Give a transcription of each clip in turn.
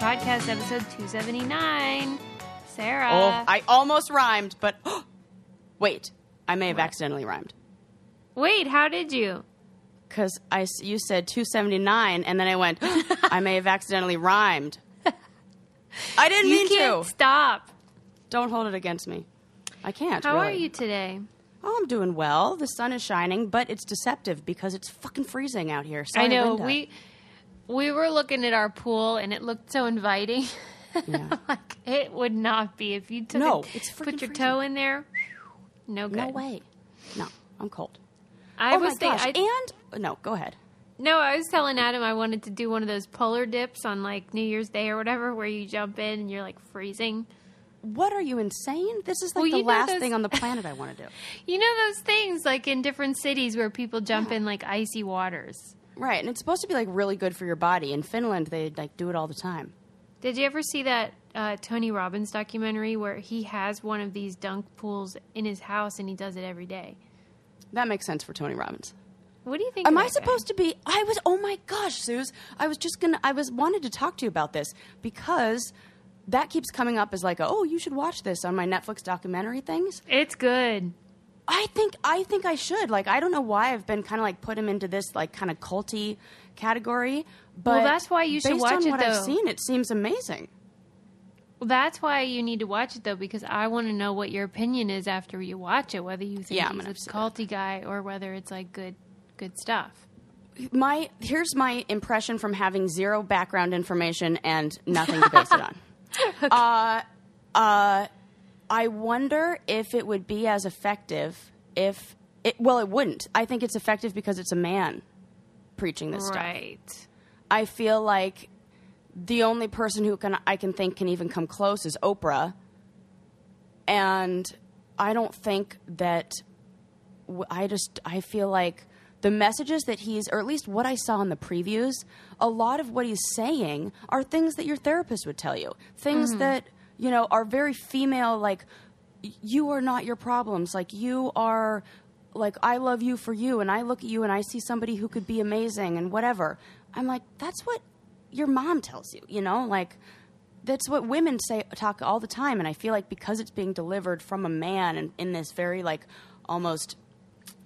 Podcast, episode 279. Sarah. Oh, I almost rhymed, but wait, I may have accidentally rhymed Wait, how did you? because I you said 279, and then I went, I may have accidentally rhymed. I didn't You mean can't to. stop. Don't hold it against me. I can't. How are you today? Oh, I'm doing well. The sun is shining, but it's deceptive because it's fucking freezing out here. Sorry, I know Linda. we we were looking at our pool and it looked so inviting. Yeah. like it would not be if you took No, a- it's put your freezing. toe in there. No good. No way. No, I'm cold. I oh was my gosh! I- and no, go ahead. No, I was telling Adam I wanted to do one of those polar dips on like New Year's Day or whatever, where you jump in and you're like freezing. What are you insane? This is like Well, the last those- thing on the planet I want to do. You know those things like in different cities where people jump in like icy waters. Right, and it's supposed to be like really good for your body. In Finland, they like do it all the time. Did you ever see that uh, Tony Robbins documentary where he has one of these dunk pools in his house and he does it every day? That makes sense for Tony Robbins. What do you think? Am I that guy? supposed to be? I was. Oh my gosh, Suze! I was just gonna. I was wanted to talk to you about this because that keeps coming up as like, a, oh, you should watch this on my Netflix documentary things. It's good. I think. I think I should. Like, I don't know why I've been kind of like put him into this like kind of culty category. But Well, that's why you should based watch on it, what though. I've seen, it seems amazing. Well, that's why you need to watch it though, because I want to know what your opinion is after you watch it. Whether you think Yeah, I'm he's a culty guy or whether it's like good, good stuff. my here's my impression from having zero background information and nothing to base it on. Uh, uh, I wonder if it would be as effective if it. Well, it wouldn't. I think it's effective because it's a man preaching this stuff. Right. I feel like the only person who can I can think can even come close is Oprah, and I don't think that I just I feel like the messages that he's or at least what I saw in the previews, a lot of what he's saying are things that your therapist would tell you, things mm-hmm. that you know are very female like you are not your problems like you are like I love you for you and I look at you and I see somebody who could be amazing and whatever. I'm like that's what your mom tells you, you know? Like that's what women say talk all the time and I feel like because it's being delivered from a man and in this very like almost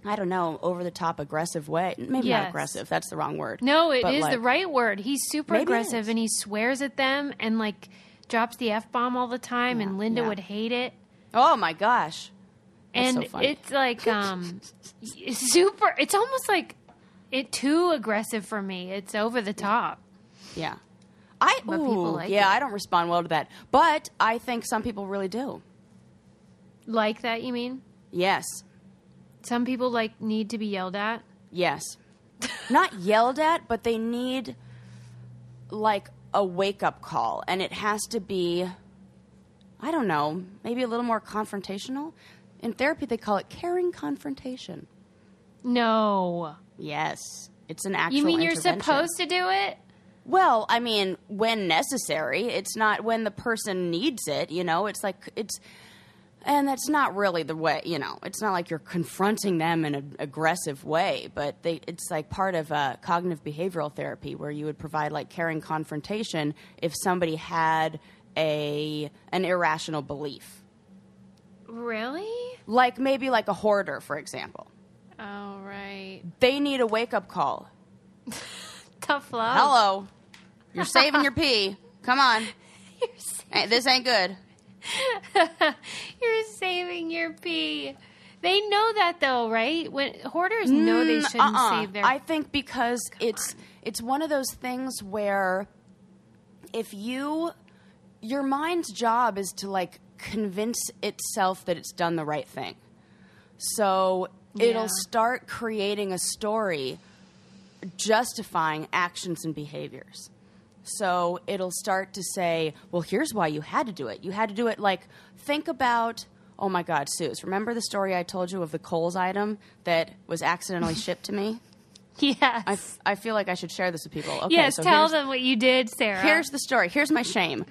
I don't know, over the top aggressive way. Maybe Yes. not aggressive, that's the wrong word. No, it is But, the like, right word. He's super aggressive and he swears at them and like drops the f bomb all the time. and Linda yeah. would hate it. Oh my gosh. That's and so it's like um super it's almost like it too aggressive for me it's over the top Yeah. I But people ooh, like yeah, it. I don't respond well to that. But I think some people really do. like that you mean Yes. some people like need to be yelled at Yes. Not yelled at, but they need like a wake up call. And it has to be, I don't know, maybe a little more confrontational. In therapy, they call it caring confrontation. no Yes. It's an actual you mean you're supposed to do it Well, I mean, when necessary. It's not when the person needs it, you know? It's like, it's. And that's not really the way, you know. It's not like you're confronting them in an aggressive way, but they, it's like part of uh, cognitive behavioral therapy where you would provide like caring confrontation if somebody had a an irrational belief, really like maybe like a hoarder, for example. oh right They need a wake up call. tough love Hello, you're saving your pee. Come on, Hey, this ain't good. you're saving your pee they know that though right when hoarders know they mm, shouldn't Uh-uh. save their I think because it's it's one of those things where if you your mind's job is to like convince itself that it's done the right thing. So Yeah. it'll start creating a story justifying actions and behaviors. So it'll start to say, well, here's why you had to do it. You had to do it like, think about, oh my God, Suze, remember the story I told you of the Kohl's item that was accidentally shipped to me? yes I, f- I feel like I should share this with people. Okay, yes so tell them what you did sarah Here's the story. Here's my shame.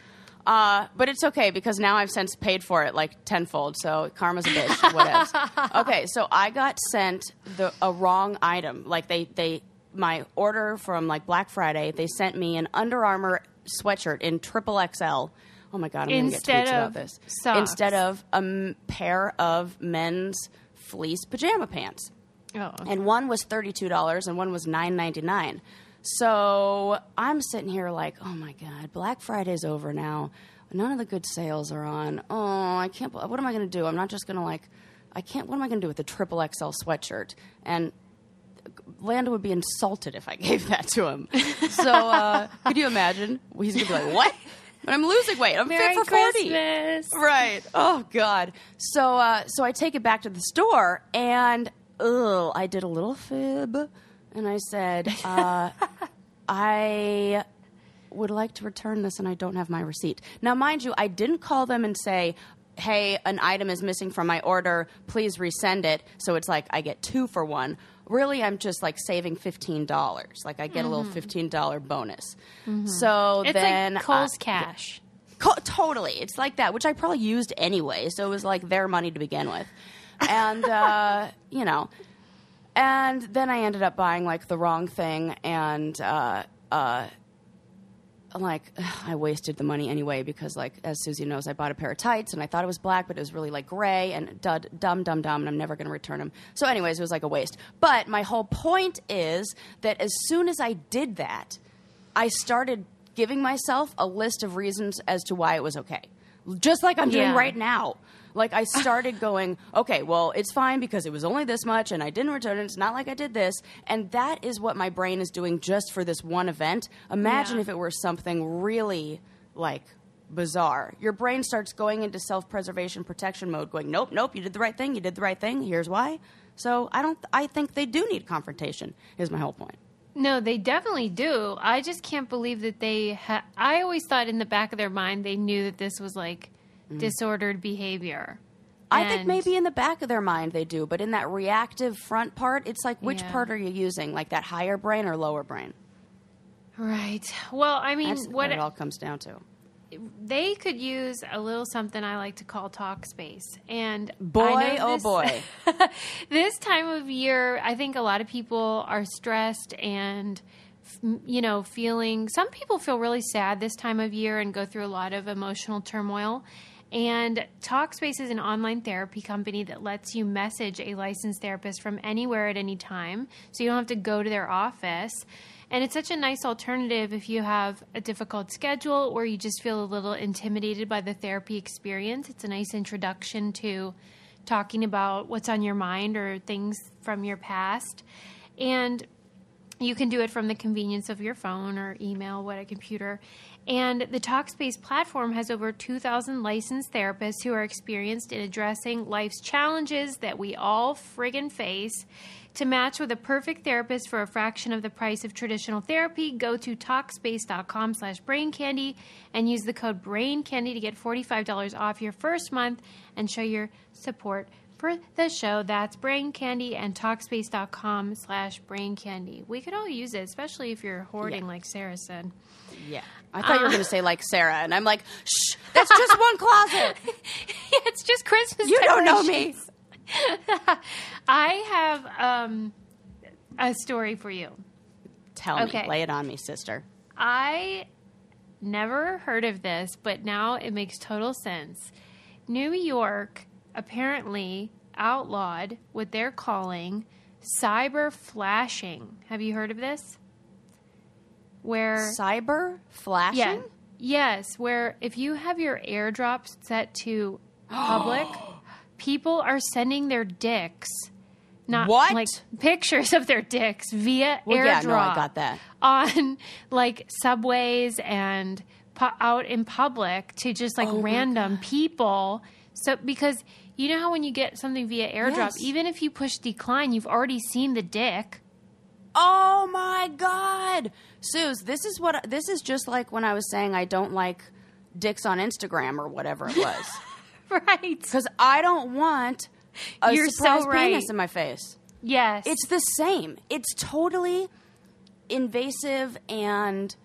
Uh, but it's okay because now I've since paid for it like tenfold. So karma's a bitch. Okay, so I got sent the a wrong item. Like they they my order from like Black Friday. They sent me an Under Armour sweatshirt in triple XL. Oh my god, I'm gonna get Instead tweets about of this. socks. Instead of a m- pair of men's fleece pajama pants Oh, and one was $32 and one was $9.99 so i'm sitting here like oh my god black friday's over now none of the good sales are on oh i can't what am i going to do i'm not just going to like i can't what am i going to do with the triple xl sweatshirt and Lando would be insulted if I gave that to him. So, uh, could you imagine? He's gonna be like, "What?" But I'm losing weight. I'm Merry fit for forty. Christmas. Right. Oh God. So uh, so I take it back to the store and ugh, I did a little fib and I said, uh, I would like to return this and I don't have my receipt. Now, mind you, I didn't call them and say, Hey, an item is missing from my order. Please resend it. So it's like I get two for one. Really, I'm just like saving fifteen dollars. Like I get a little fifteen dollar bonus. So It's then like uh, cash. Co- totally. It's like that, which I probably used anyway. So it was like their money to begin with. And, uh, you know, and then I ended up buying like the wrong thing and, uh, uh, like I wasted the money anyway because like as Susie knows I bought a pair of tights and I thought it was black but it was really like gray and dud, dumb dumb dumb and I'm never going to return them. So anyways, it was like a waste. But my whole point is that as soon as I did that, I started giving myself a list of reasons as to why it was okay. Just like I'm doing Yeah. right now. Like I started going, okay, well, it's fine because it was only this much and I didn't return it. It's not like I did this. And that is what my brain is doing just for this one event. Imagine Yeah. if it were something really like bizarre. Your brain starts going into self-preservation protection mode going, nope, nope, you did the right thing. You did the right thing. Here's why. So I don't I think they do need confrontation is my whole point. No, they definitely do. I just can't believe that they. Ha- I always thought in the back of their mind they knew that this was like Mm-hmm. disordered behavior. I think And- maybe in the back of their mind they do, but in that reactive front part, it's like which Yeah. part are you using? Like that higher brain or lower brain? Right. Well, I mean, That's what what it all comes down to. they could use a little something I like to call Talkspace. And Boy, know oh this- boy. this time of year, I think a lot of people are stressed and f- you know, feeling some people feel really sad this time of year and go through a lot of emotional turmoil. And Talkspace is an online therapy company that lets you message a licensed therapist from anywhere at any time. So you don't have to go to their office. And it's such a nice alternative if you have a difficult schedule or you just feel a little intimidated by the therapy experience. It's a nice introduction to talking about what's on your mind or things from your past. And you can do it from the convenience of your phone or email, what a computer. And the Talkspace platform has over 2,000 licensed therapists who are experienced in addressing life's challenges that we all friggin' face. To match with a perfect therapist for a fraction of the price of traditional therapy, go to Talkspace.com slash braincandy and use the code BRAINCANDY to get $45 off your first month and show your support for the show. That's Brain Candy and Talkspace.com slash Brain Candy. We could all use it, especially if you're hoarding, Yeah. like Sarah said. Yeah. I thought you were going to say like Sarah, and I'm like, shh, that's just one closet. it's just Christmas. You don't know me. I have um, a story for you. Tell Okay. me. Lay it on me, sister. I never heard of this, but now it makes total sense. New York apparently outlawed what they're calling cyber flashing. Have you heard of this? Where Cyber flashing? yeah, yes, where if you have your airdrops set to public, people are sending their dicks, not What? like pictures of their dicks via Well, airdrop yeah, no, I got that. on like subways and pu- out in public to just like Oh random people. So because you know how when you get something via airdrop, Yes. even if you push decline, you've already seen the dick. Oh my god, Suze, this is what this is just like when I was saying I don't like dicks on Instagram or whatever it was, Right. because I don't want a You're so surprise right. penis in my face. Yes. It's the same. It's totally invasive and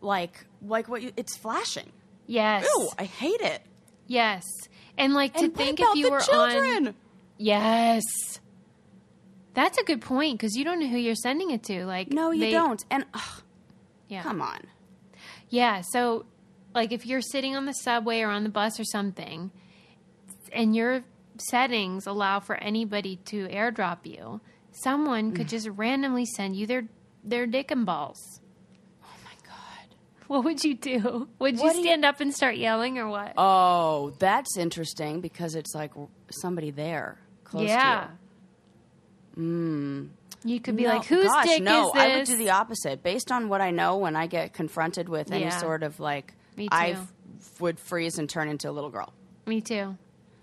like like what you, it's flashing. Yes. Ew, I hate it. Yes. And like to And think about if you were children? on Yes. That's a good point because you don't know who you're sending it to. Like No, you they- don't. And ugh, Yeah. come on. Yeah. So, like, if you're sitting on the subway or on the bus or something, and your settings allow for anybody to airdrop you, someone could just randomly send you their their dick and balls. Oh my god. What would you do? Would What you you- stand up and start yelling or what? Oh, that's interesting because it's like somebody there close yeah. to you. Mm. You could be No, like, "Whose gosh, dick no, is this?" I would do the opposite. Based on what I know, when I get confronted with any Yeah. sort of like, I would freeze and turn into a little girl. Me too.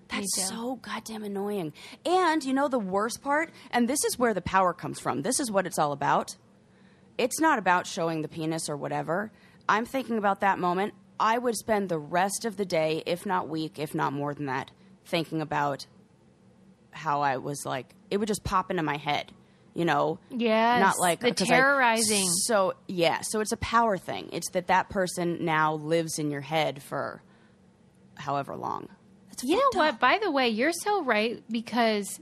That's so goddamn annoying. And you know the worst part, and this is where the power comes from. This is what it's all about. It's not about showing the penis or whatever. I'm thinking about that moment. I would spend the rest of the day, if not week, if not more than that, thinking about how I was like. It would just pop into my head, you know. Yes, not like the 'cause I- terrorizing. so yeah, so it's a power thing. It's that that person now lives in your head for however long. That's You know what? up. By the way, you're so right because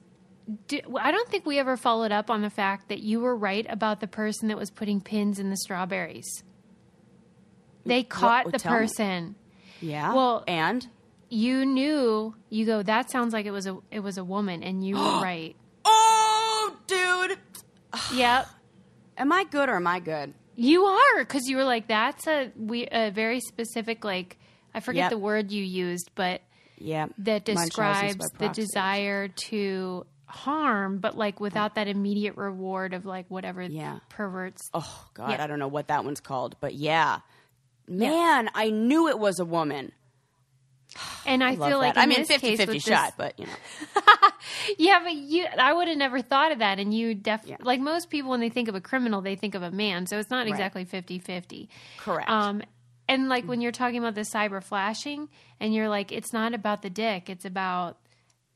do, I don't think we ever followed up on the fact that you were right about the person that was putting pins in the strawberries. They caught What- the tell me. person. Yeah. Well- and You knew. You go. That sounds like it was a it was a woman, and you were right. oh, dude, Yep. am I good or am I good? You are because you were like that's a we a very specific like I forget Yep. the word you used, but Yeah. that describes the desire to harm, but like without that immediate reward of like whatever Yeah. perverts. Oh God, Yeah. I don't know what that one's called, but yeah, man, I knew it was a woman. And I, Love feel like. I mean, this 50 case 50 with shot, this, but you know, yeah, but you, I would have never thought of that. And you definitely, Yeah. like most people, when they think of a criminal, they think of a man. So it's not exactly 50 50. correct. Um, and like when you're talking about the cyber flashing, and you're like, it's not about the dick, it's about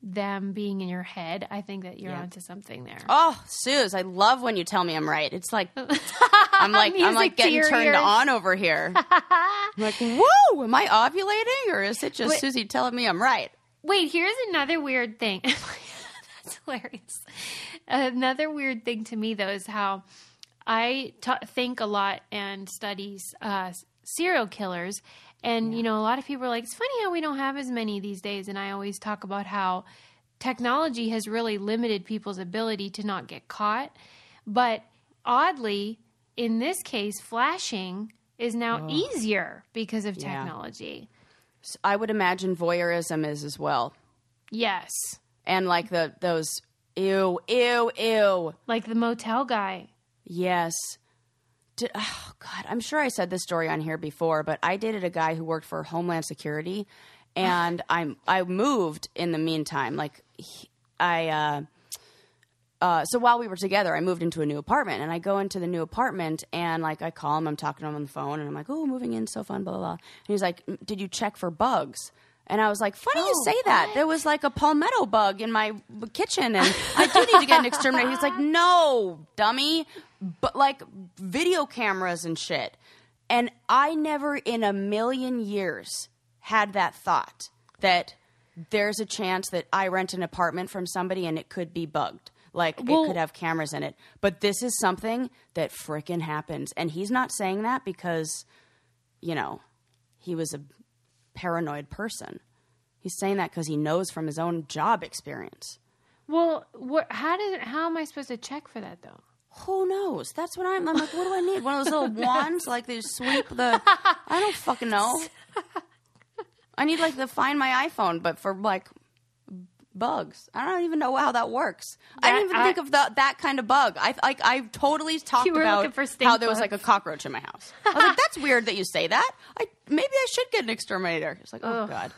them being in your head. I think that you're Yeah. onto something there. oh, Suze, I love when you tell me I'm right. It's like I'm like I'm like getting turned ears. on over here. I'm like, whoa, am I ovulating or is it just Wait. Susie telling me I'm right? Wait, here's another weird thing. That's hilarious. Another weird thing to me, though, is how I ta think a lot and studies uh, serial killers. And, you know, a lot of people are like, it's funny how we don't have as many these days. And I always talk about how technology has really limited people's ability to not get caught. But oddly, in this case, flashing is now easier because of Yeah. technology. I would imagine voyeurism is as well, Yes. and like the those ew ew ew. Like the motel guy. Yes. Did, oh God, I'm sure I said this story on here before, but I dated a guy who worked for Homeland Security, and I I moved in the meantime. Like he, I. Uh, uh, so while we were together, I moved into a new apartment, and I go into the new apartment, and like I call him, I'm talking to him on the phone, and I'm like, "Oh, moving in, so fun, blah blah." blah. And he's like, "Mm, "Did you check for bugs?" And I was like, "Funny you Oh, say that. There was like a palmetto bug in my kitchen, and I do need to get an exterminator." He's like, "No, dummy, but like video cameras and shit." And I never in a million years had that thought that there's a chance that I rent an apartment from somebody and it could be bugged. Like Well- it could have cameras in it. But this is something that frickin' happens. And he's not saying that because, you know, he was a paranoid person. He's saying that because he knows from his own job experience. Well, wh- how did how am I supposed to check for that though? Who knows? That's what I'm. I'm like, what do I need? One of those little wands, like they sweep the. I don't fucking know. I need like the find my iPhone, but for like bugs. I don't even know how that works. I didn't even I- think of the, that kind of bug. I like I totally talked about looking for stink how there was like a cockroach in my house. I was like, that's weird that you say that. I maybe I should get an exterminator. It's like, oh Ugh. god.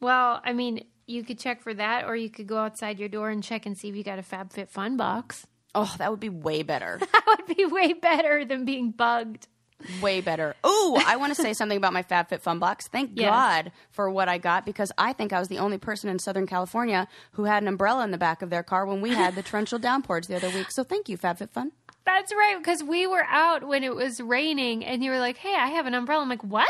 Well, I mean, you could check for that, or you could go outside your door and check and see if you got a FabFitFun box. Oh, that would be way better. That would be way better than being bugged. Way better. Oh, I want to say something about my FabFitFun box. Thank. God for what I got because I think I was the only person in Southern California who had an umbrella in the back of their car when we had the torrential downpours the other week. So thank you, FabFitFun. That's right, because we were out when it was raining, and you were like, "Hey, I have an umbrella." I'm like, "What?"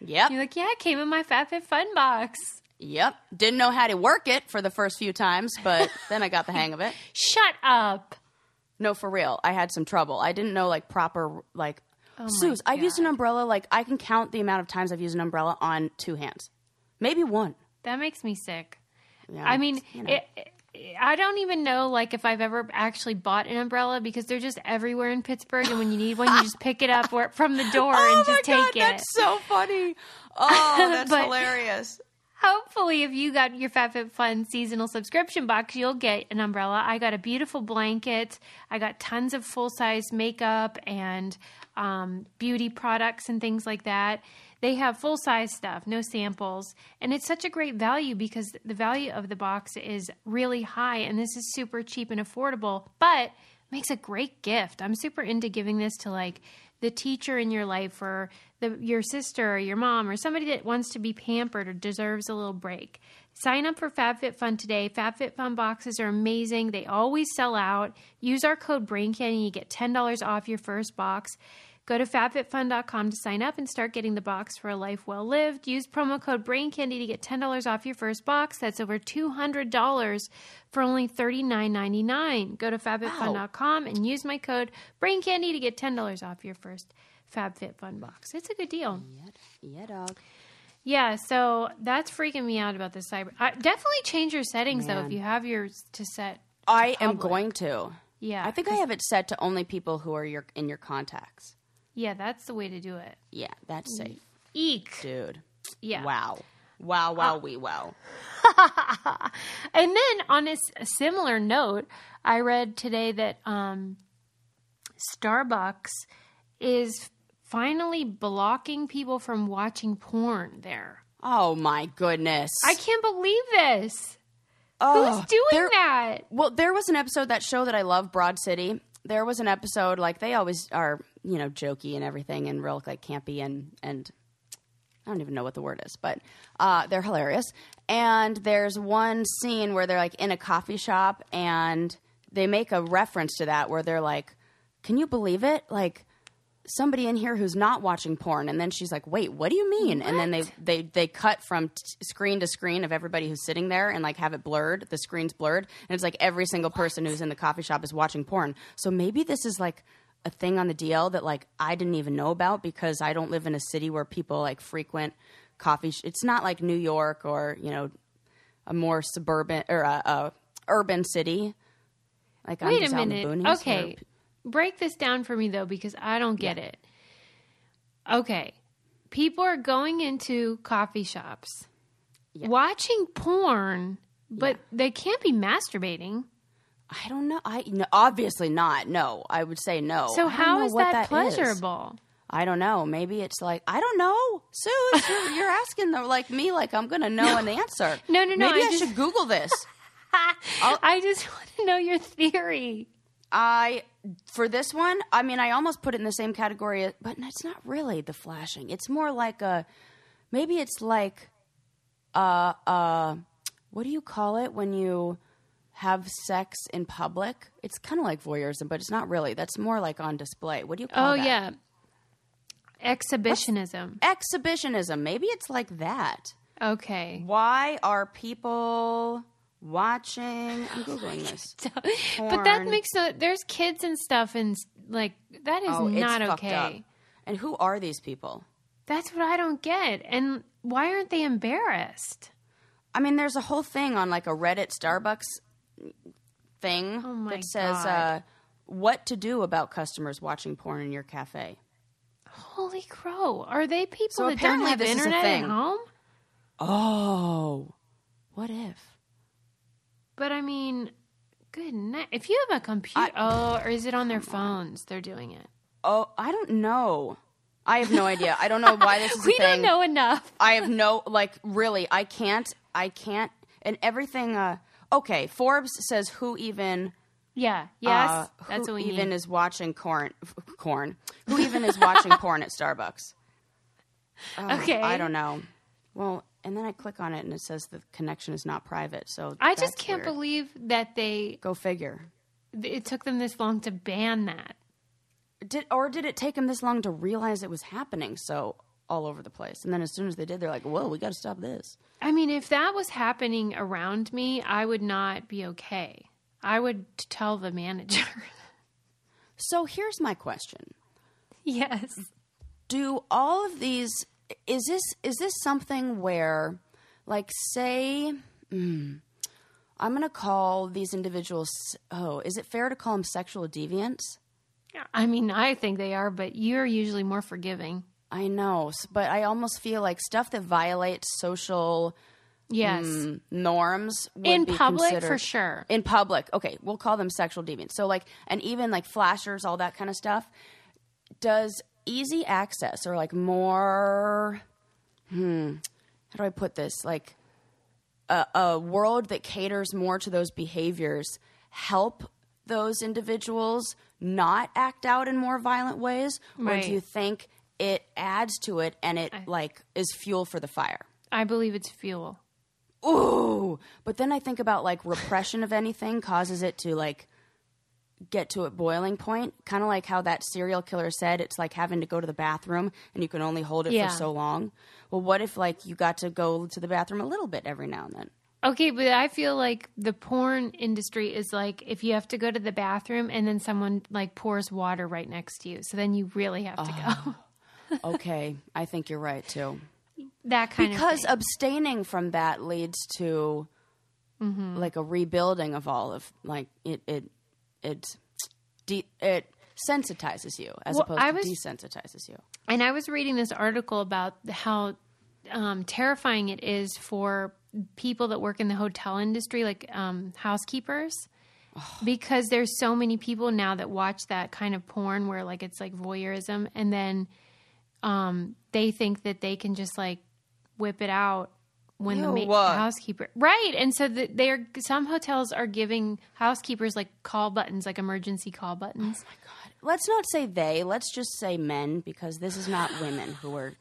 Yep. You're like, yeah, it came in my FabFitFun box. Yep. Didn't know how to work it for the first few times, but then I got the hang of it. Shut up. No, for real. I had some trouble. I didn't know like proper like Oh Suze, I've used an umbrella like I can count the amount of times I've used an umbrella on two hands. Maybe one. That makes me sick. Yeah, I mean, you know. it, it- I don't even know like if I've ever actually bought an umbrella because they're just everywhere in Pittsburgh, and when you need one, you just pick it up from the door oh and just take god, it. that's so funny. Oh, that's But- hilarious. Hopefully, if you got your FabFitFun seasonal subscription box, you'll get an umbrella. I got a beautiful blanket. I got tons of full size makeup and um, beauty products and things like that. They have full size stuff, no samples. And it's such a great value because the value of the box is really high. And this is super cheap and affordable, but makes a great gift. I'm super into giving this to like the teacher in your life or the, your sister or your mom or somebody that wants to be pampered or deserves a little break. Sign up for FabFitFun today. FabFitFun boxes are amazing. They always sell out. Use our code BRAINCANDY and you get $10 off your first box. Go to fabfitfun.com to sign up and start getting the box for a life well lived. Use promo code BRAINCANDY to get $10 off your first box. That's over $200 for only $39.99. Go to fabfitfun.com and use my code BRAINCANDY to get $10 off your first FabFitFun box. It's a good deal. Yeah, dog. Yeah, so that's freaking me out about the cyber. I, definitely change your settings though if you have yours to set. I am going to. Yeah, I think I have it set to only people who are your in your contacts. Yeah, that's the way to do it. Yeah, that's safe, Eek. dude. Yeah. Wow. Wow, wow, we wow. And then on a, a similar note, I read today that um, Starbucks is finally blocking people from watching porn there. Oh my goodness. I can't believe this. oh, Who's doing there- that? Well, there was an episode that show that I love, Broad City. There was an episode like they always are, you know, jokey and everything, and real like campy and and I don't even know what the word is, but uh, they're hilarious. And there's one scene where they're like in a coffee shop, and they make a reference to that where they're like, "Can you believe it? Like." Somebody in here who's not watching porn, and then she's like, "Wait, what do you mean?" And then they they they cut from t- screen to screen of everybody who's sitting there, and like have it blurred. The screen's blurred, and it's like every single person who's in the coffee shop is watching porn. So maybe this is like a thing on the DL that like I didn't even know about because I don't live in a city where people like frequent coffee. Sh- it's not like New York or you know a more suburban or a, a urban city. Like I'm Wait just a out in the minute. boonies Okay. Break this down for me though because I don't get it. Okay. People are going into coffee shops watching porn, but they can't be masturbating. I don't know. I no, obviously not. No, I would say no. So how is what pleasurable? I don't know. Maybe it's like I don't know. Sue. you're, you're asking the, like me, like I'm gonna know an answer. No, no, no, Maybe I I, just- should Google this. I just want to know your theory. I for this one, I mean, I almost put it in the same category, but it's not really the flashing. It's more like a maybe it's like uh uh what do you call it when you have sex in public? It's kind of like voyeurism, but it's not really. That's more like on display. What do you call Oh that? yeah. Exhibitionism. Exhibitionism. Maybe it's like that. Okay. Why are people watching? I'm googling this. But that makes no there's kids and stuff and like that is Oh, not it's fucked up. okay. And who are these people? That's what I don't get. And why aren't they embarrassed? I mean, there's a whole thing on like a Reddit Starbucks thing Oh that says uh, what to do about customers watching porn in your cafe. Holy crow. Are they people So that don't have this is a internet at home? Oh, what if? But I mean, good night. If you have a computer, oh, or is it on their phones? They're doing it. Oh, I don't know. I have no idea. I don't know why this is a We don't know enough. I have no like really. I can't. I can't. And everything. Uh, okay, Forbes says who even. Yeah. Yes. uh, that's who what we even need. is watching corn. Corn. Who even is watching porn at Starbucks? Oh, Okay. I don't know. Well, and then I click on it and it says the connection is not private. So I just can't weird. believe that they Go figure. it took them this long to ban that. Did or did it take them this long to realize it was happening so all over the place. And then as soon as they did, they're like, "Whoa, we got to stop this." I mean, if that was happening around me, I would not be okay. I would tell the manager. So here's my question: yes. Do all of these is this is this something where, like, say, mm, I'm going to call these individuals. Oh, is it fair to call them sexual deviants? I mean, I think they are, but you're usually more forgiving. I know, but I almost feel like stuff that violates social Yes. mm, norms In public, for sure. In public, okay, we'll call them sexual deviants. So, like, and even like flashers, all that kind of stuff. Does easy access or like more? Hmm, how do I put this? Like, a, a world that caters more to those behaviors help those individuals not act out in more violent ways, or do you think it adds to it and it like is fuel for the fire? I believe it's fuel. ooh. But then I think about like repression of anything causes it to like get to a boiling point. Kind of like how that serial killer said it's like having to go to the bathroom and you can only hold it Yeah. for so long. Well, what if like you got to go to the bathroom a little bit every now and then? Okay, but I feel like the porn industry is like if you have to go to the bathroom and then someone like pours water right next to you. So then you really have to go. Okay, I think you're right too. that kind Because abstaining from that leads to Mm-hmm. like a rebuilding of all of like it it it de- it sensitizes you as Well, opposed I to was- desensitizes you. And I was reading this article about how um, terrifying it is for people that work in the hotel industry, like um, housekeepers, because there's so many people now that watch that kind of porn where like it's like voyeurism, and then um, they think that they can just like whip it out when the Ew. ma- housekeeper right and so the, they're some hotels are giving housekeepers like call buttons like emergency call buttons oh my god Let's not say they, let's just say men because this is not women who are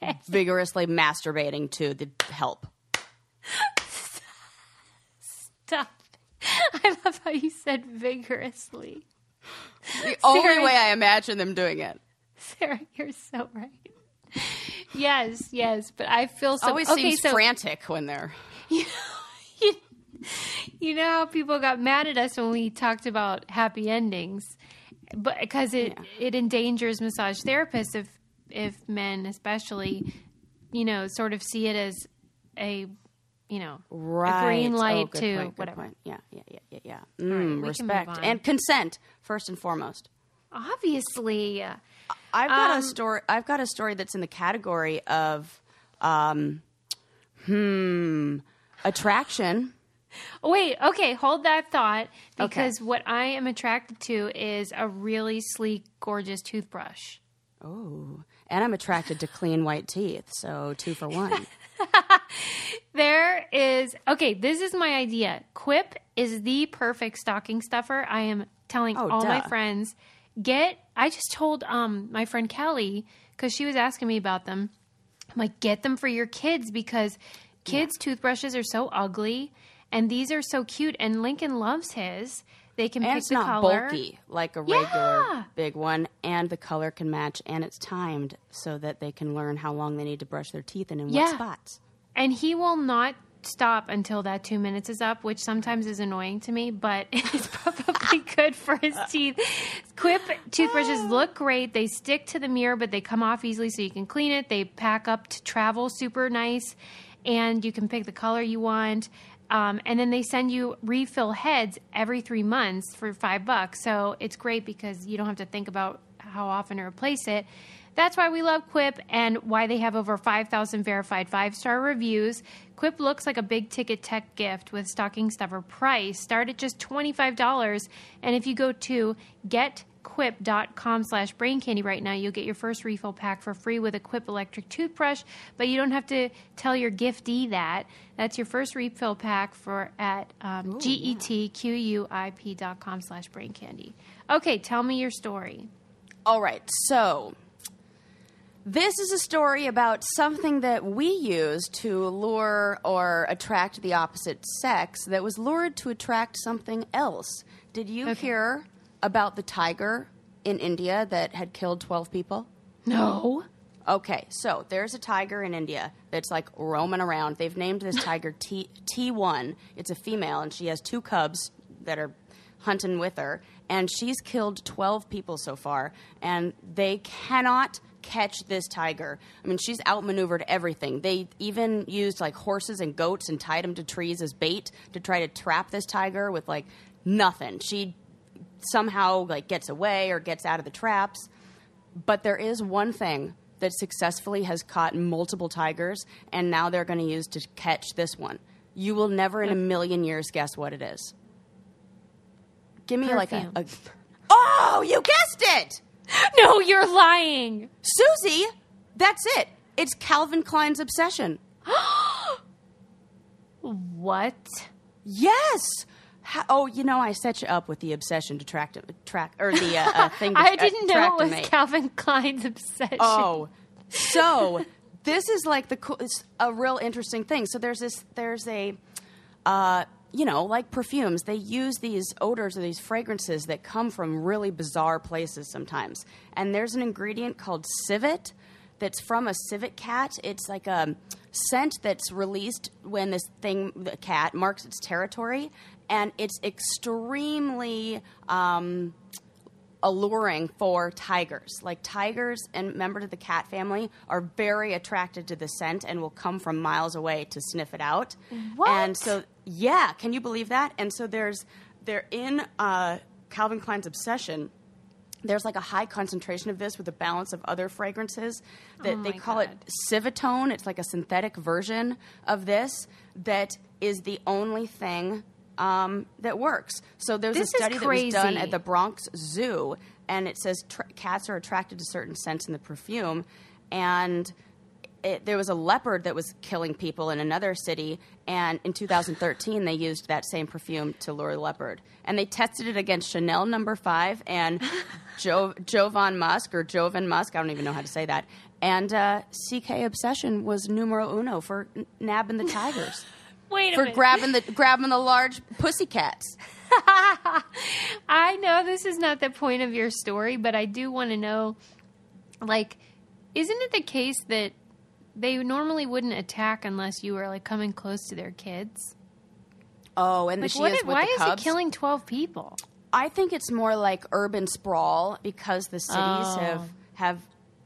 vigorously masturbating to the help. Stop. I love how you said vigorously. The only way I imagine them doing it. Sarah, you're so right. Yes, yes, but I feel so. Always okay, seems so frantic when they're. you, you know how people got mad at us when we talked about happy endings, but because it it endangers massage therapists if if men especially, you know, sort of see it as a you know Right. green light Oh, to point, whatever. point. Yeah, yeah, yeah, yeah, yeah. Mm, move respect and consent first and foremost. Obviously, I've got Um, a story. I've got a story that's in the category of, um, hmm, attraction. Oh, wait, okay, hold that thought because what I am attracted to is a really sleek, gorgeous toothbrush. Oh, and I'm attracted to clean white teeth. So two for one. There is, okay, this is my idea. Quip is the perfect stocking stuffer. I am telling Oh, all my friends, get, I just told um my friend Kelly, because she was asking me about them. I'm like, get them for your kids because kids' toothbrushes are so ugly and these are so cute. And Lincoln loves his. They can and pick it's the not color. bulky like a regular Yeah. big one, and the color can match, and it's timed so that they can learn how long they need to brush their teeth and in Yeah. what spots. And he will not stop until that two minutes is up, which sometimes is annoying to me, but it's probably good for his teeth. Quip toothbrushes look great. They stick to the mirror, but they come off easily so you can clean it. They pack up to travel super nice, and you can pick the color you want. Um, and then they send you refill heads every three months for five bucks. So it's great because you don't have to think about how often to replace it. That's why we love Quip and why they have over 5,000 verified five star reviews. Quip looks like a big ticket tech gift with stocking stuffer price. Start at just $25. And if you go to getquip.com slash brain candy right now, you'll get your first refill pack for free with a Quip electric toothbrush. But you don't have to tell your giftee that. That's your first refill pack for at um, getquip.com slash brain candy. Okay, tell me your story. All right, so this is a story about something that we use to lure or attract the opposite sex that was lured to attract something else. Did you Okay. hear about the tiger in India that had killed 12 people? No. Okay, so there's a tiger in India that's like roaming around. They've named this tiger T T1. It's a female, and she has two cubs that are hunting with her. And she's killed 12 people so far, and they cannot catch this tiger. I mean, she's outmaneuvered everything. They even used like horses and goats and tied them to trees as bait to try to trap this tiger with like nothing. She somehow like gets away or gets out of the traps. But there is one thing that successfully has caught multiple tigers, and now they're going to use to catch this one. You will never in a million years guess what it is. Give me like a, a. Oh, you guessed it! No, you're lying. Susie, that's it. It's Calvin Klein's obsession. What? Yes. How, oh, you know, I set you up with the obsession to track, track or the uh, uh, thing. To, track. I didn't uh, know it was. Calvin Klein's obsession. Oh, so this is like the cool, it's a real interesting thing. So there's this, there's a, uh, you know, like perfumes, they use these odors or these fragrances that come from really bizarre places sometimes. And there's an ingredient called civet that's from a civet cat. It's like a scent that's released when this thing, the cat, marks its territory. And it's extremely. Um, alluring for tigers. Like tigers and members of the cat family are very attracted to the scent and will come from miles away to sniff it out. What? And so, yeah, can you believe that? And so there's they're in uh, Calvin Klein's obsession. There's like a high concentration of this with a balance of other fragrances that Oh they call God. it Civetone. It's like a synthetic version of this that is the only thing um, that works. So there's This a study that was done at the Bronx Zoo, and it says tr- cats are attracted to certain scents in the perfume. And it, there was a leopard that was killing people in another city, and in 2013 they used that same perfume to lure the leopard. And they tested it against Chanel Number Five and jo- Jovan Musk or Jovan Musk. I don't even know how to say that. And uh, CK Obsession was numero uno for n- nabbing the tigers, Wait for minute. grabbing the grabbing the large pussycats. I know this is not the point of your story, but I do want to know like isn't it the case that they normally wouldn't attack unless you were like coming close to their kids? Oh, and the Like what is why is it killing 12 people? I think it's more like urban sprawl because the cities Oh. have have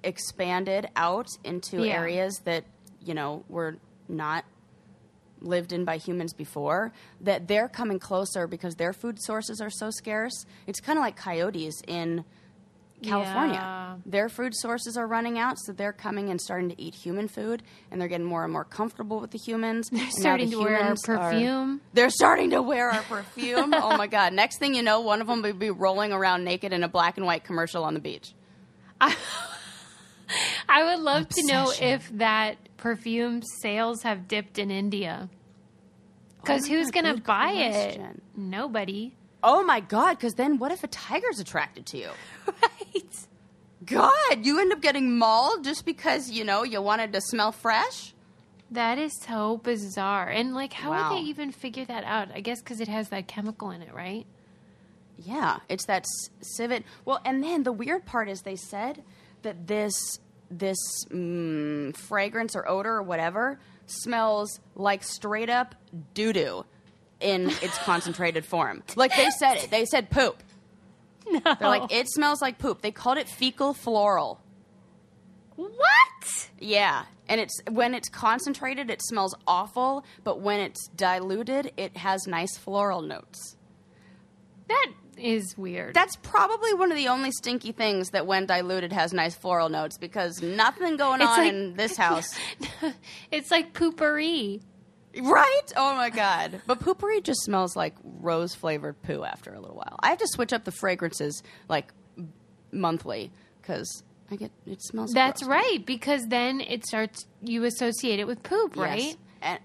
expanded out into Yeah. areas that you know were not lived in by humans before that they're coming closer because their food sources are so scarce it's kind of like coyotes in California Yeah. their food sources are running out so they're coming and starting to eat human food and they're getting more and more comfortable with the humans they're starting to wear our perfume. they're starting to wear our perfume. oh my god! Next thing you know, one of them will be rolling around naked in a black and white commercial on the beach. I would love to know if that perfume sales have dipped in India. Because Oh who's going to buy it? Nobody. Oh my god! Because then, what if a tiger's attracted to you? Right. God, you end up getting mauled just because you know you wanted to smell fresh. That is so bizarre. And like, how Wow. would they even figure that out? I guess because it has that chemical in it, right? Yeah, it's that civet. Well, and then the weird part is they said that this this mm, fragrance or odor or whatever smells like straight up doo doo in its concentrated form. Like they said it. They said poop. No. They're like it smells like poop. They called it fecal floral. what? Yeah, and it's when it's concentrated, it smells awful, but when it's diluted, it has nice floral notes. That is weird. That's probably one of the only stinky things that, when diluted, has nice floral notes because nothing going It's on like- in this house. it's like poopery. right? Oh my god! But poopery just smells like rose flavored poo after a little while. I have to switch up the fragrances like monthly because I get it smells. That's gross. right, because then it starts, you associate it with poop, Yes. right?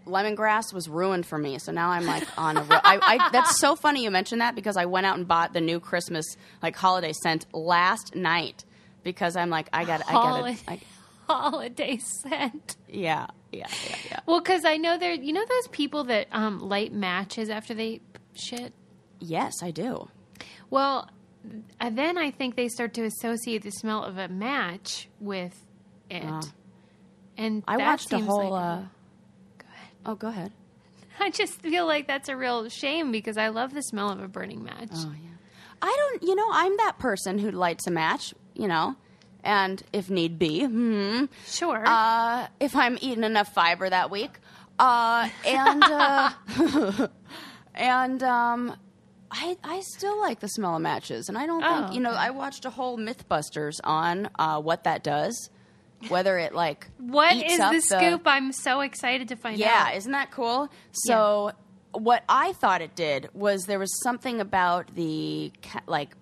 Lemongrass was ruined for me, so now I'm like on a. Ro- I, I, that's so funny you mentioned that because I went out and bought the new Christmas like holiday scent last night because I'm like I got I got Holiday, I, holiday scent. yeah yeah yeah yeah. Well, because I know there, you know those people that um, light matches after they shit? Yes, I do. Well, uh, then I think they start to associate the smell of a match with it. And I that watched a whole. like- uh. Oh, go ahead. I just feel like that's a real shame because I love the smell of a burning match. Oh yeah. I don't. You know, I'm that person who lights a match. You know, and if need be, hmm, Sure. uh, if I'm eating enough fiber that week, uh, and uh, and um, I I still like the smell of matches, and I don't think Oh, you know. okay. I watched a whole MythBusters on uh, what that does, whether it like what eats is up the scoop? I'm so excited to find yeah, out. Yeah, isn't that cool? So, what I thought it did was there was something about the like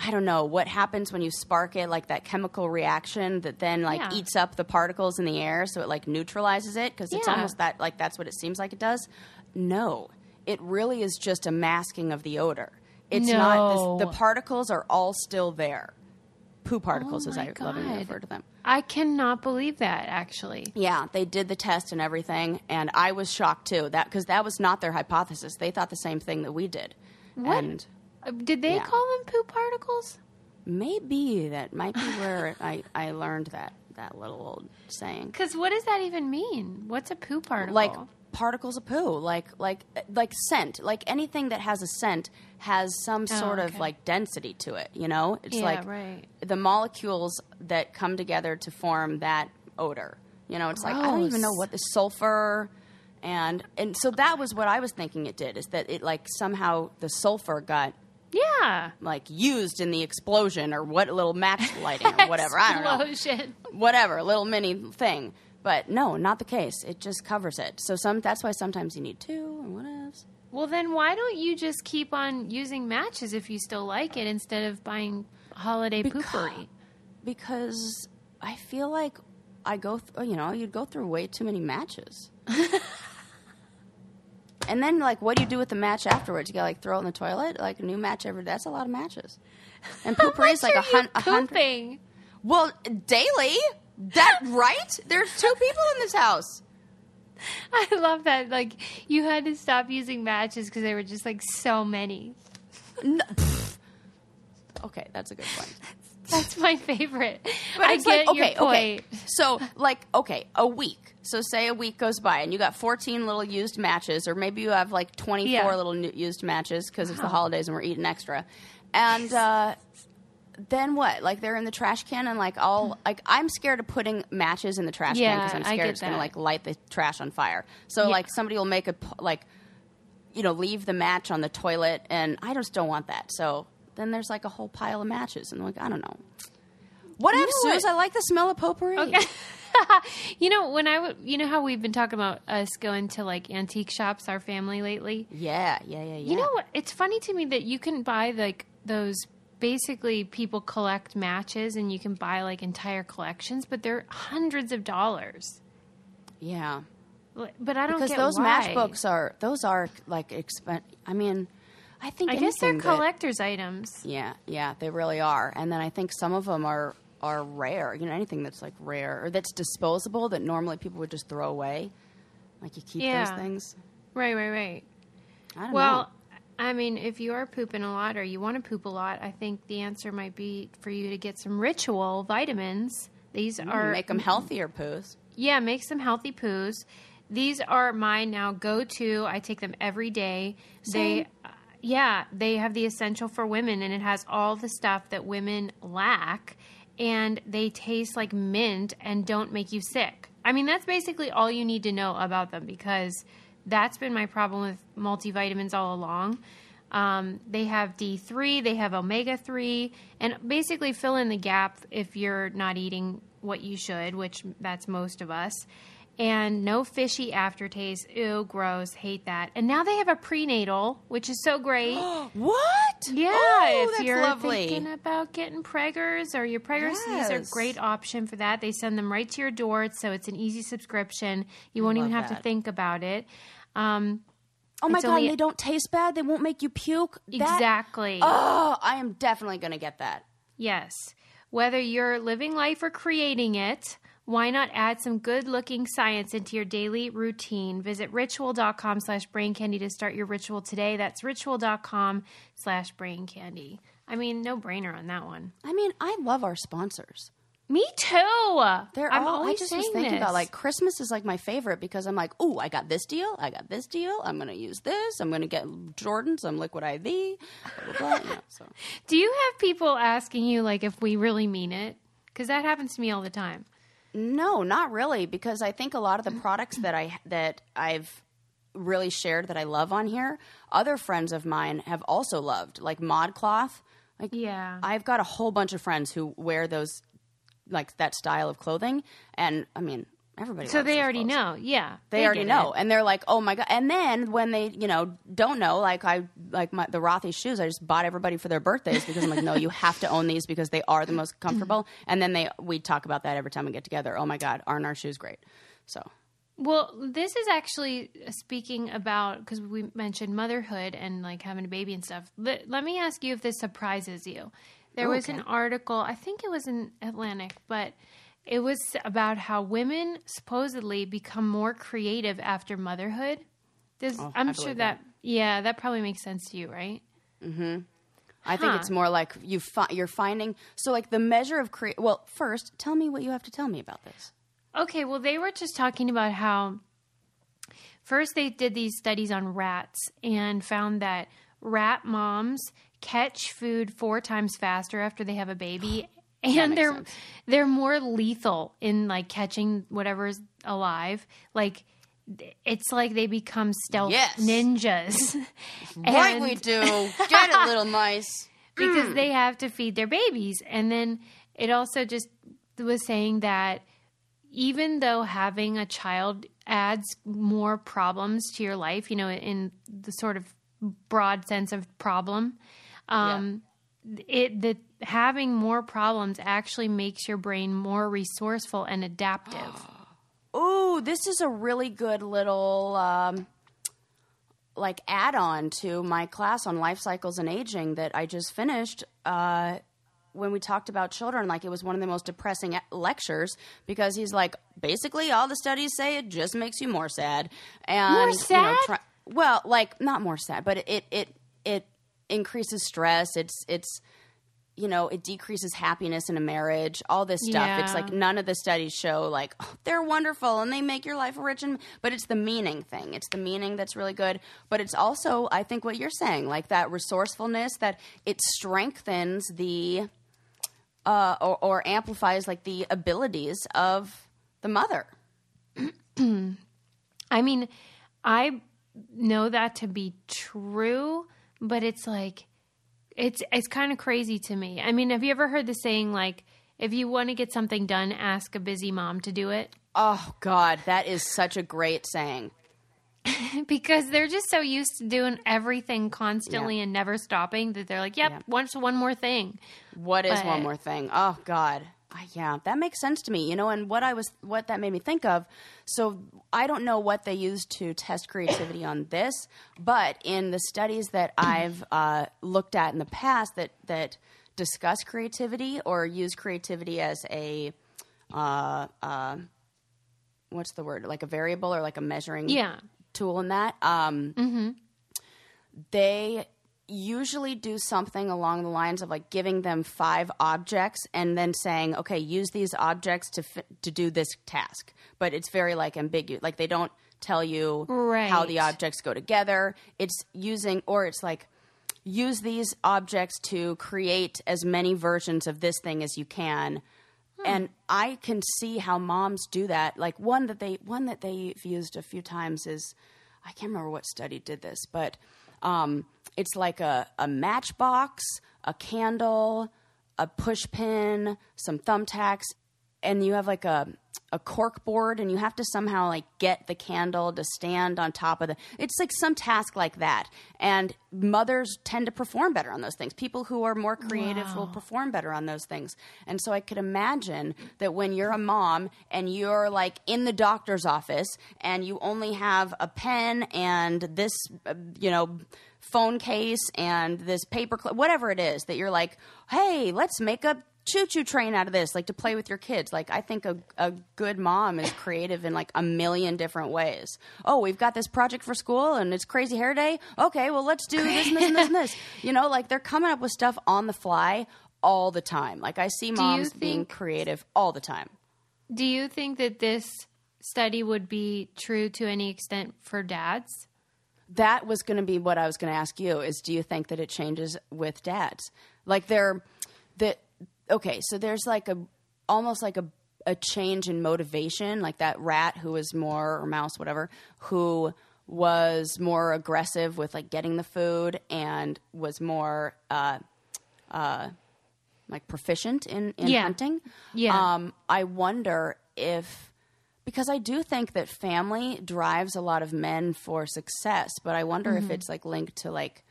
I don't know what happens when you spark it, like that chemical reaction that then like Yeah. eats up the particles in the air, so it like neutralizes it because it's Yeah. almost that like that's what it seems like it does. No, it really is just a masking of the odor. It's not No. this, the particles are all still there. Poo particles, Oh as I God. refer to them. I cannot believe that actually. Yeah, they did the test and everything, and I was shocked too. That because that was not their hypothesis. They thought the same thing that we did. What? And Uh, Did they Yeah. call them poop particles? maybe that might be where I, I learned that that little old saying. Because what does that even mean? What's a poo particle? Like particles of poo, like like like scent, like anything that has a scent has some oh, sort of Oh, like density to it. You know, it's Yeah, like right. the molecules that come together to form that odor. You know, it's like I don't oh, even know what the sulfur and and so that was what I was thinking it did is that it like somehow the sulfur got yeah. like used in the explosion or what little match lighting or whatever. I don't know. Explosion. Whatever, little mini thing. But no, not the case. It just covers it. So some that's why sometimes you need two and what else? Well, then why don't you just keep on using matches if you still like it instead of buying holiday Becau- Poo-Pourri? Because I feel like I go, th- you know, you'd go through way too many matches. and then, like, what do you do with the match afterwards? You gotta like throw it in the toilet, like a new match every. That's a lot of matches. And Poo-Pourri is like a, hun- a hundred. Well, daily. That right? There's two people in this house. I love that. Like you had to stop using matches because there were just like so many. No, okay, that's a good point. That's my favorite. But I get like, your okay, okay. point. So, like, okay, a week. So, say a week goes by and you got 14 little used matches, or maybe you have like 24 Yeah. little new used matches because it's the holidays and we're eating extra. And uh, then what? Like, they're in the trash can, and like, all mm. like, I'm scared of putting matches in the trash can because I'm scared it's going to like light the trash on fire. So, Yeah. like, somebody will make a like, you know, leave the match on the toilet, and I just don't want that. So, then there's like a whole pile of matches, and like, I don't know. What You know Suze? what? I like the smell of potpourri. Okay. you know when I w- you know how we've been talking about us going to like antique shops, our family lately. Yeah, yeah, yeah, yeah. You know what? It's funny to me that you can buy like those. Basically, people collect matches, and you can buy like entire collections, but they're hundreds of dollars. Yeah, But I don't because those why. matchbooks are those are like expen. I mean, I think I guess they're that- collector's items. yeah, yeah, they really are. And then I think some of them are are rare. You know, anything that's like rare or that's disposable that normally people would just throw away. Like you keep Yeah. those things. Right, right, right. I don't Well, know. I mean, if you are pooping a lot or you want to poop a lot, I think the answer might be for you to get some ritual vitamins. These are Make them healthier poos. yeah, make some healthy poos. These are my now go to. I take them every day. Same. They, uh, yeah, they have the essential for women, and it has all the stuff that women lack, and they taste like mint and don't make you sick. I mean, that's basically all you need to know about them because that's been my problem with multivitamins all along. Um, they have D3, they have omega 3, and basically fill in the gap if you're not eating what you should, which that's most of us. And no fishy aftertaste. Ew, gross. Hate that. And now they have a prenatal, which is so great. What? Yeah, oh, if you're lovely. thinking about getting preggers or your preggers, these are a great option for that. They send them right to your door, so it's an easy subscription. You won't even have to think about it. Um, oh my god, only- they don't taste bad. They won't make you puke. That- exactly. Oh, I am definitely going to get that. Yes. Whether you're living life or creating it, why not add some good looking science into your daily routine? Visit ritual.com slash brain candy to start your ritual today. That's ritual.com slash brain candy. I mean, no brainer on that one. I mean, I love our sponsors. Me too. They're I'm all, I always just saying was thinking this. about like Christmas is like my favorite because I'm like, oh, I got this deal, I got this deal. I'm gonna use this. I'm gonna get Jordan some liquid IV. Blah blah blah. you know, so. Do you have people asking you like if we really mean it? Because that happens to me all the time. No, not really, because I think a lot of the products that I that I've really shared that I love on here, other friends of mine have also loved, like ModCloth. Like, Yeah. I've got a whole bunch of friends who wear those, like that style of clothing, and I mean, everybody. So they already clothes. know. Yeah. They, already know, it. and they're like, "Oh my god!" And then when they, you know, don't know, like I, like my, the Rothy shoes, I just bought everybody for their birthdays because I'm like, "No, you have to own these because they are the most comfortable." And then they, we talk about that every time we get together. Oh my god, aren't our shoes great? So Well, this is actually speaking about because we mentioned motherhood and like having a baby and stuff. Let, let me ask you if this surprises you. There was an article, I think it was in Atlantic, but it was about how women supposedly become more creative after motherhood. Oh, I'm sure believe that, yeah, that probably makes sense to you, right? Hmm. I think Huh. it's more like you fi- you're finding. So like the measure of create. Well, first, tell me what you have to tell me about this. Okay, well, they were just talking about how first they did these studies on rats and found that rat moms catch food four times faster after they have a baby. And they're sense. they're more lethal in like catching whatever's alive. Like it's like they become stealth Yes. ninjas. right, And- we do. Get it, little mice. because mm. they have to feed their babies. And then it also just was saying that even though having a child adds more problems to your life, you know, in the sort of broad sense of problem, um, it the having more problems actually makes your brain more resourceful and adaptive. oh, this is a really good little um, like add-on to my class on life cycles and aging that I just finished. Uh, when we talked about children, like it was one of the most depressing e- lectures because he's like, basically, all the studies say it just makes you more sad and More You know, sad? try- well, like not more sad, but it it increases stress. It's it's you know, it decreases happiness in a marriage, all this stuff. It's like none of the studies show like oh, they're wonderful and they make your life rich and but it's the meaning thing. It's the meaning that's really good, but it's also I think what you're saying, like that resourcefulness that it strengthens the uh or, or amplifies like the abilities of the mother. I mean, I know that to be true, but it's like it's it's kind of crazy to me. I mean, have you ever heard the saying like if you want to get something done, ask a busy mom to do it? Oh god, that is such a great saying. because they're just so used to doing everything constantly Yeah. and never stopping that they're like, "Yep, Yeah. what's one more thing?" What is But- one more thing? Oh God, yeah, that makes sense to me. You know, and what I was, what that made me think of. So I don't know what they used to test creativity on this, but in the studies that I've uh, looked at in the past that that discuss creativity or use creativity as a uh, uh, what's the word like a variable or like a measuring Yeah. tool in that. Um, mm-hmm. They usually do something along the lines of like giving them five objects and then saying, "Okay, use these objects to fi- to do this task." But it's very like ambiguous. Like they don't tell you how the objects go together. It's using, or it's like use these objects to create as many versions of this thing as you can and i can see how moms do that like one that they one that they've used a few times is i can't remember what study did this but um, it's like a, a matchbox a candle a push pin some thumbtacks and you have like a a cork board and you have to somehow like get the candle to stand on top of the it's like some task like that. And mothers tend to perform better on those things. People who are more creative will perform better on those things. And so i could imagine that when you're a mom and you're like in the doctor's office and you only have a pen and this uh, you know phone case and this paper clip whatever it is that you're like hey let's make a choo choo train out of this, like to play with your kids. Like, I think a, a good mom is creative in like a million different ways. Oh, we've got this project for school and it's crazy hair day. Okay, well, let's do this and this and this and this. You know, like they're coming up with stuff on the fly all the time. Like I see moms being creative all the time. Do you think that this study would be true to any extent for dads? That was going to be what I was going to ask you is do you think that it changes with dads? Like there that okay, so there's like a almost like a a change in motivation, like that rat who was more or mouse whatever, who was more aggressive with like getting the food and was more uh uh like proficient in in Yeah. hunting. Yeah. Um I wonder if because I do think that family drives a lot of men for success, but I wonder Mm-hmm. if it's like linked to like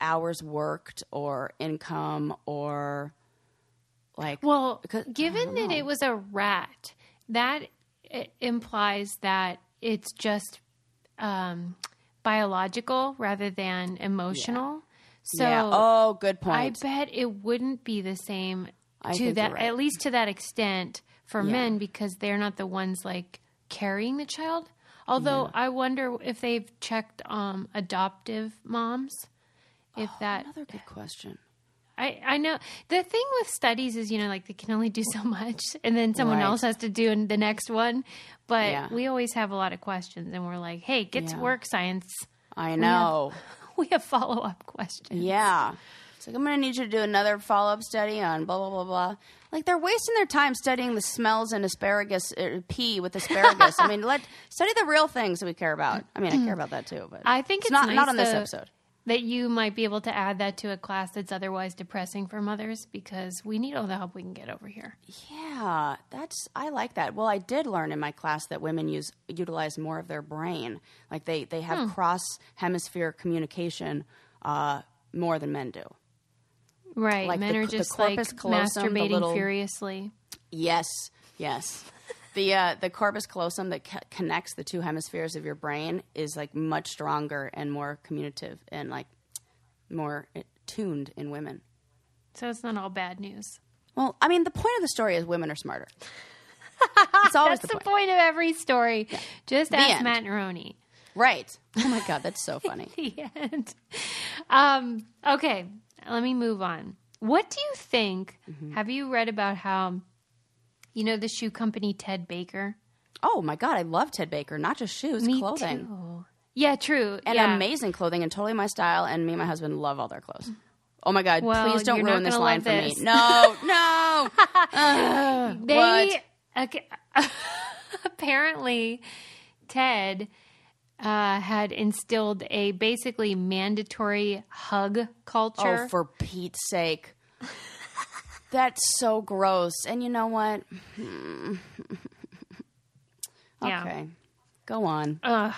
hours worked or income or like Well, given that it was a rat, that i- implies that it's just um, biological rather than emotional. So yeah. Oh, good point I bet it wouldn't be the same I to that right. at least to that extent for Yeah. men because they're not the ones like carrying the child. Although I wonder if they've checked um, adoptive moms. If that Another good question. I, I know the thing with studies is you know like they can only do so much and then someone Right. else has to do in the next one but Yeah. we always have a lot of questions and we're like hey get to work science I know. we have follow-up questions Yeah. It's like I'm going to need you to do another follow-up study on blah blah blah blah. Like they're wasting their time studying the smells in asparagus pea with asparagus. I mean, let study the real things that we care about. I mean, I care about that too, but I think it's not nice, not on this episode. that you might be able to add that to a class that's otherwise depressing for mothers because we need all the help we can get over here Yeah, that's I like that. Well, I did learn in my class that women use utilize more of their brain. Like they they have Hmm. cross hemisphere communication uh, more than men do. Right Like men the- are just like callosum, masturbating little- furiously Yes, yes. The uh, the corpus callosum that co- connects the two hemispheres of your brain is like much stronger and more communicative and like more uh, tuned in women. so it's not all bad news Well, I mean, the point of the story is women are smarter. It's always that's the the point. point of every story just ask end. matt Neroni. Right. Oh my god, that's so funny. the end. Um, okay, let me move on. What do you think? Mm-hmm. Have you read about how, you know, the shoe company Ted Baker? Oh my god, I love Ted Baker. Not just shoes, Me clothing. too. Yeah, true. And yeah. amazing clothing and totally my style and me and my husband love all their clothes. Oh my god, Well, please don't ruin this line for this. me. No, no. Ugh, They okay, apparently Ted uh, had instilled a basically mandatory hug culture. Oh, for Pete's sake. That's so gross. And you know what? Hmm. Yeah. okay. Go on. Ugh.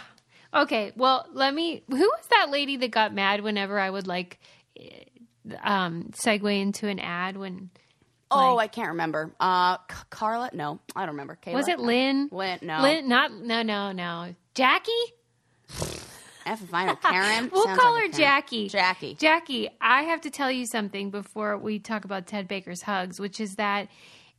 Okay, well, let me. Who was that lady that got mad whenever I would like eh, um, segue into an ad? When oh, I can't remember. Uh, C- Carla? No, I don't remember. Kayla? was it Lynn? Lynn? No. Lynn? Not no no no. Jackie? F if I know. Karen? We'll Sounds call like her. Jackie. Jackie. Jackie, I have to tell you something before we talk about Ted Baker's hugs, which is that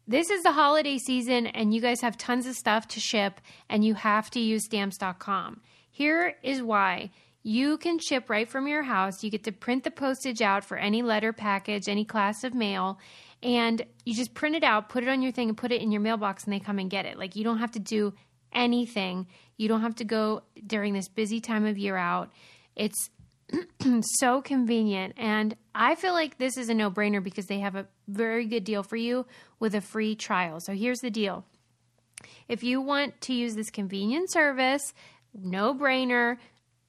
this is the holiday season and you guys have tons of stuff to ship and you have to use stamps.com. Here is why. You can ship right from your house. You get to print the postage out for any letter package, any class of mail, and you just print it out, put it on your thing, and put it in your mailbox, and they come and get it. Like you don't have to do anything. You don't have to go during this busy time of year out. It's so convenient. And I feel like this is a no brainer because they have a very good deal for you with a free trial. So here's the deal if you want to use this convenient service, no brainer,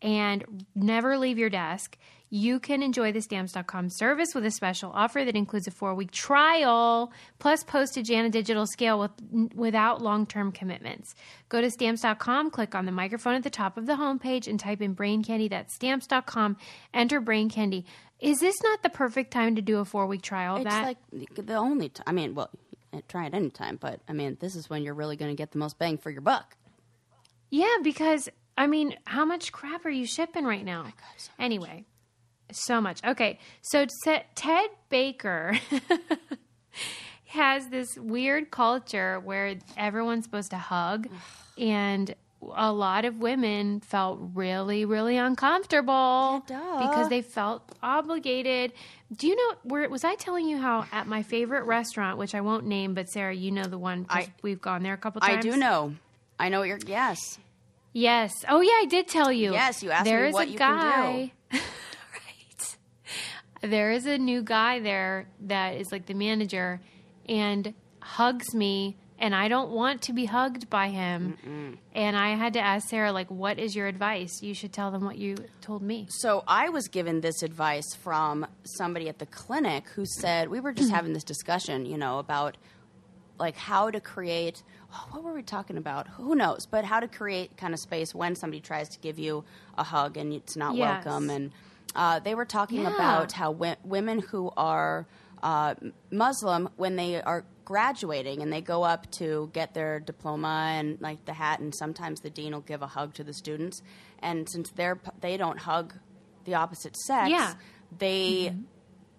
and never leave your desk, you can enjoy the stamps.com service with a special offer that includes a four week trial plus postage and a digital scale with, without long term commitments. Go to stamps.com, click on the microphone at the top of the homepage, and type in brain candy. That's stamps.com. Enter brain candy. Is this not the perfect time to do a four week trial It's that? like the- only time. I mean, well, try it anytime, but I mean, this is when you're really going to get the most bang for your buck. Yeah, because I mean, how much crap are you shipping right now? Oh anyway, so much. Okay, so Te- Ted Baker has this weird culture where everyone's supposed to hug, and a lot of women felt really, really uncomfortable Yeah, because they felt obligated. Do you know where was I telling you how at my favorite restaurant, which I won't name, but Sarah, you know the one I- we've gone there a couple times. I do know. I know what you're. Yes. Yes. Oh yeah, I did tell you. Yes, you asked There me is what a you can guy. There is a new guy there that is like the manager and hugs me and I don't want to be hugged by him. And I had to ask Sarah like what is your advice? You should tell them what you told me. So I was given this advice from somebody at the clinic who said we were just having this discussion, you know, about like how to create. Oh, what were we talking about? Who knows? But how to create kind of space when somebody tries to give you a hug and it's not Yes. welcome. And uh, they were talking Yeah. about how w- women who are uh, Muslim, when they are graduating and they go up to get their diploma and like the hat, and sometimes the dean will give a hug to the students. And since they're they don't hug the opposite sex, Yeah. they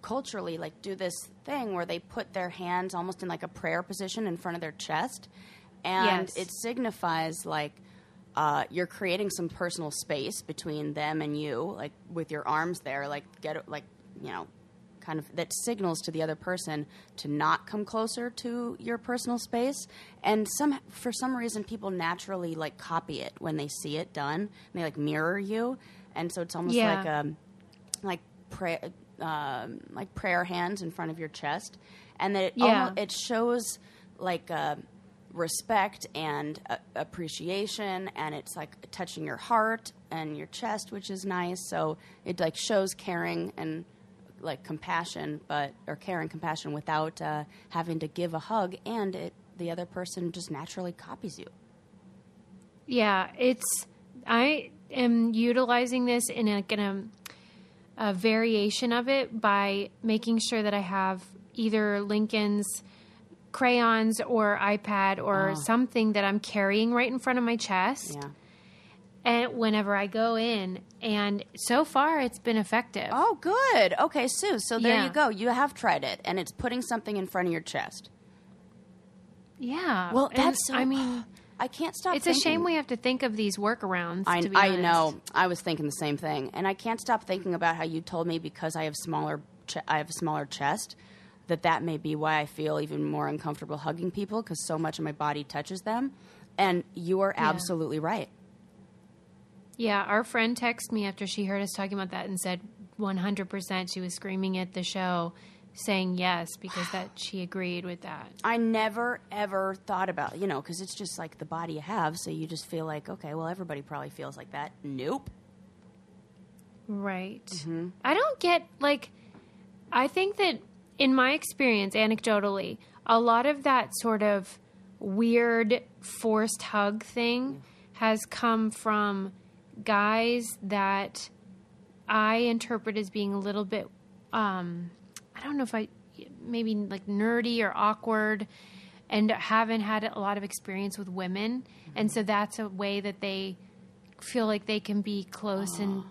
culturally like do this thing where they put their hands almost in like a prayer position in front of their chest and Yes. it signifies like uh, you're creating some personal space between them and you like with your arms there like get like you know kind of that signals to the other person to not come closer to your personal space and some for some reason people naturally like copy it when they see it done they like mirror you and so it's almost Yeah. like um like prayer um, like prayer hands in front of your chest and that it Yeah. almo- it shows like uh, respect and uh, appreciation and it's like touching your heart and your chest which is nice. So it like shows caring and like compassion but or care and compassion without uh, having to give a hug and it the other person just naturally copies you. Yeah, it's I am utilizing this in a, in a, a variation of it by making sure that I have either Lincoln's crayons or iPad or ah. something that I'm carrying right in front of my chest. yeah And whenever I go in, and so far it's been effective. oh good okay sue so there Yeah. you go you have tried it and it's putting something in front of your chest Yeah. well that's so, I mean, i can't stop it's a shame we have to think of these workarounds. I, to be I know. I was thinking the same thing, and I can't stop thinking about how you told me because I have smaller, ch- I have a smaller chest, that that may be why I feel even more uncomfortable hugging people because so much of my body touches them. And you are Yeah. absolutely right. Yeah, our friend texted me after she heard us talking about that and said 100% she was screaming at the show saying yes because that she agreed with that. I never ever thought about you know because it's just like the body you have, so you just feel like okay, well everybody probably feels like that. Nope. Right. Mm-hmm. I don't get like I think that in my experience anecdotally, a lot of that sort of weird forced hug thing has come from guys that I interpret as being a little bit um I don't know if I maybe like nerdy or awkward and haven't had a lot of experience with women. And so that's a way that they feel like they can be close and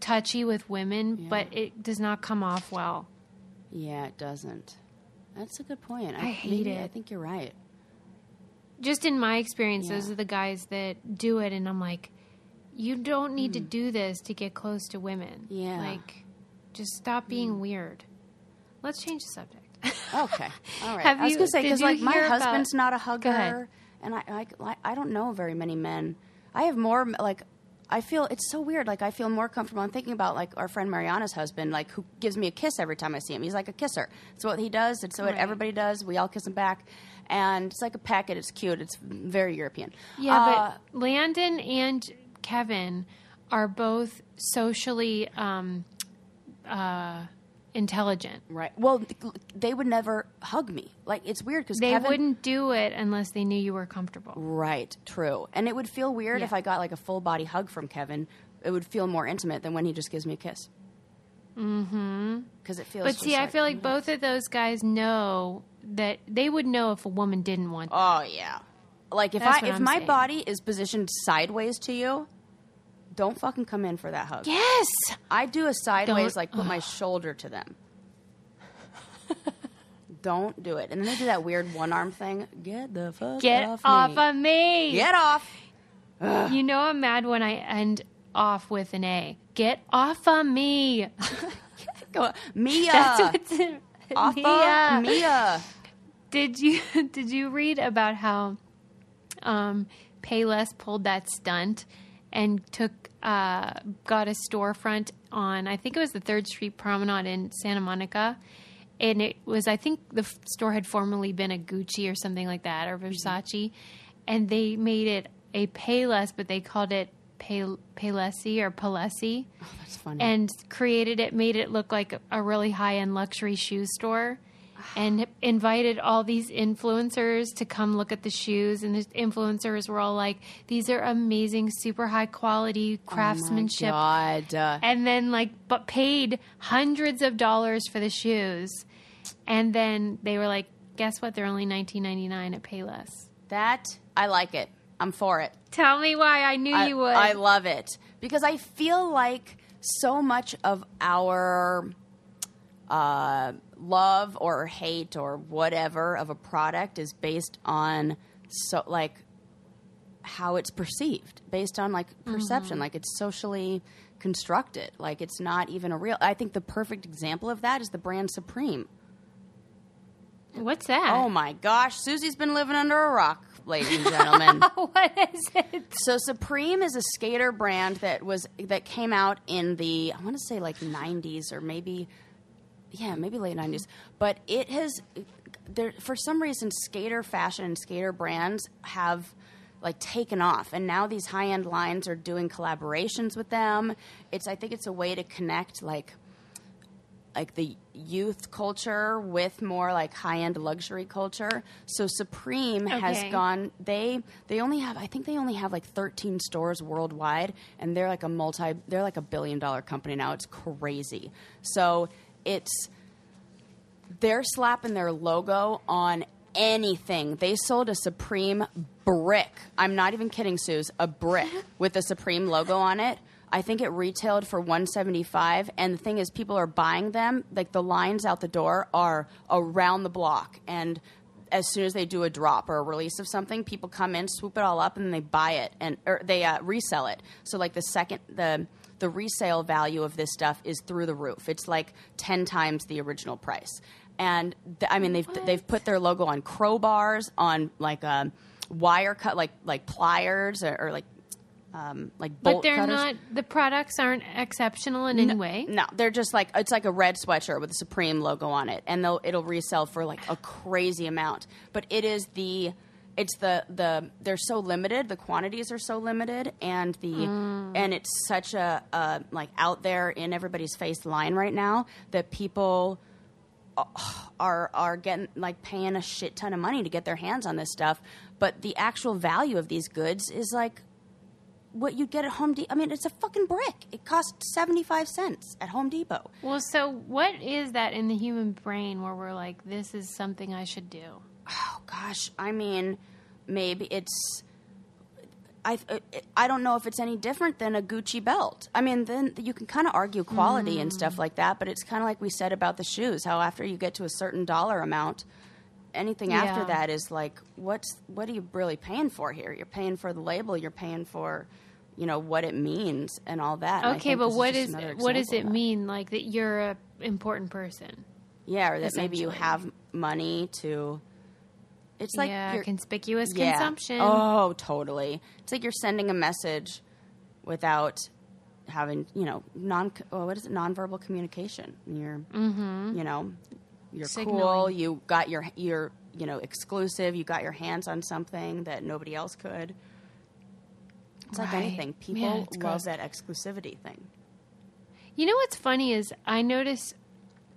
touchy with women but it does not come off well Yeah, it doesn't. That's a good point. I hate maybe- it. I think you're right. just in my experience those are the guys that do it and i'm like you don't need to mm. do this to get close to women. Yeah. Like just stop being mm. weird let's change the subject Okay, all right. Have I was gonna say because like my hear about- husband's not a hugger, and I, I like, I don't know very many men. I have more like I feel it's so weird. Like I feel more comfortable. I'm thinking about like our friend Mariana's husband, like who gives me a kiss every time I see him. He's like a kisser. It's what he does. It's what Right. everybody does. We all kiss him back, and it's like a packet. It's cute. It's very European. Yeah, Uh, but Landon and Kevin are both socially um, uh, intelligent. right. Well, they would never hug me. Like it's weird because They Kevin, wouldn't do it unless they knew you were comfortable. Right, true. And it would feel weird Yeah. if I got like a full body hug from Kevin. It would feel more intimate than when he just gives me a kiss. Mm-hmm. Because it feels. But see, I like- feel like both of those guys know that they would know if a woman didn't want. Oh yeah. Like if That's I if I'm my saying. body is positioned sideways to you, don't fucking come in for that hug. Yes. I do a sideways, Don't- like put my shoulder to them. don't do it. And then they do that weird one arm thing. Get the fuck Get off, off me. of me. Get off. You know I'm mad when I end off with an A. Get off of me. Go, Mia. That's what's in Off of Mia. Mia. Did you did you read about how um, Payless pulled that stunt and took uh, got a storefront on I think it was the Third Street Promenade in Santa Monica, and it was I think the f- store had formerly been a Gucci or something like that or Versace, and they made it a Payless, but they called it Pay Paylessy or Palessi That's funny. and created it, made it look like a really high end luxury shoe store, and invited all these influencers to come look at the shoes. And the influencers were all like, "These are amazing, super high quality craftsmanship." Oh God. Uh, and then like but paid hundreds of dollars for the shoes, and then they were like, "Guess what? They're only nineteen ninety nine at Payless." that I like it. I'm for it. Tell me why I knew I, you would. I love it because I feel like so much of our uh, love or hate or whatever of a product is based on so like how it's perceived, based on like perception, like it's socially constructed, like it's not even a real. I think the perfect example of that is the brand Supreme. What's that? Oh my gosh, Susie's been living under a rock, ladies and gentlemen. what is it? So Supreme is a skater brand that was that came out in the I want to say like 90s or maybe yeah, maybe late 90s. But it has there for some reason skater fashion and skater brands have like taken off and now these high-end lines are doing collaborations with them. It's I think it's a way to connect like like the youth culture with more like high-end luxury culture. So Supreme has gone they they only have I think they only have like 13 stores worldwide and they're like a multi they're like a billion dollar company now. It's crazy. So it's they're slapping their logo on anything. They sold a Supreme brick. I'm not even kidding, Suze. A brick with the Supreme logo on it. I think it retailed for 175 and the thing is people are buying them like the lines out the door are around the block and as soon as they do a drop or a release of something people come in swoop it all up and they buy it and or they uh, resell it so like the second the the resale value of this stuff is through the roof it's like 10 times the original price and th- I mean they've they've put their logo on crowbars, on like um, wire cut, like like pliers or, or like um, like bolt But they're cutters. not. The products aren't exceptional in any way. No, they're just like it's like a red sweatshirt with a Supreme logo on it, and they'll it'll resell for like a crazy amount. But it is the it's the the they're so limited, the quantities are so limited, and the Mm. and it's such a, a like out there in everybody's face line right now that people uh, are are getting like paying a shit ton of money to get their hands on this stuff. But the actual value of these goods is like what you'd get at Home Depot. I mean, it's a fucking brick. It costs 75 cents at Home Depot. Well, so what is that in the human brain where we're like, this is something I should do? Oh, gosh. I mean, maybe it's. I, I don't know if it's any different than a Gucci belt. I mean, then you can kind of argue quality and stuff mm. like that, but it's kind of like we said about the shoes. How after you get to a certain dollar amount, anything after that is like, what's what are you really paying for here? You're paying for the label. You're paying for, you know, what it means and all that. Okay, but what is, what is what does it mean? Like that you're a important person? Yeah, or that maybe you have money to. It's like yeah, you're, conspicuous yeah. consumption. Oh, totally. It's like you're sending a message without having, you know, non. Oh, what is it? Nonverbal communication. You're, you know, you're cool. Mm-hmm. You got your, you're, you know, exclusive. You got your hands on something that nobody else could. It's like anything. People Man, it's love gross. that exclusivity thing. You know what's funny is I notice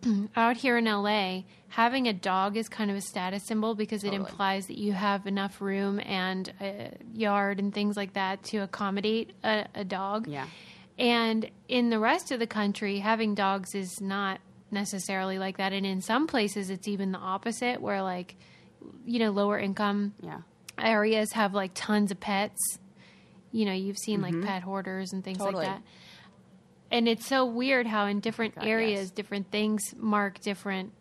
out here in LA, having a dog is kind of a status symbol because it Totally. implies that you have enough room and a yard and things like that to accommodate a, a dog. Yeah. And in the rest of the country, having dogs is not necessarily like that. And in some places, it's even the opposite, where like, you know, lower income Yeah. areas have like tons of pets. You know, you've seen like pet hoarders and things Mm-hmm. Totally. like that. And it's so weird how in different God, areas, yes. different things mark different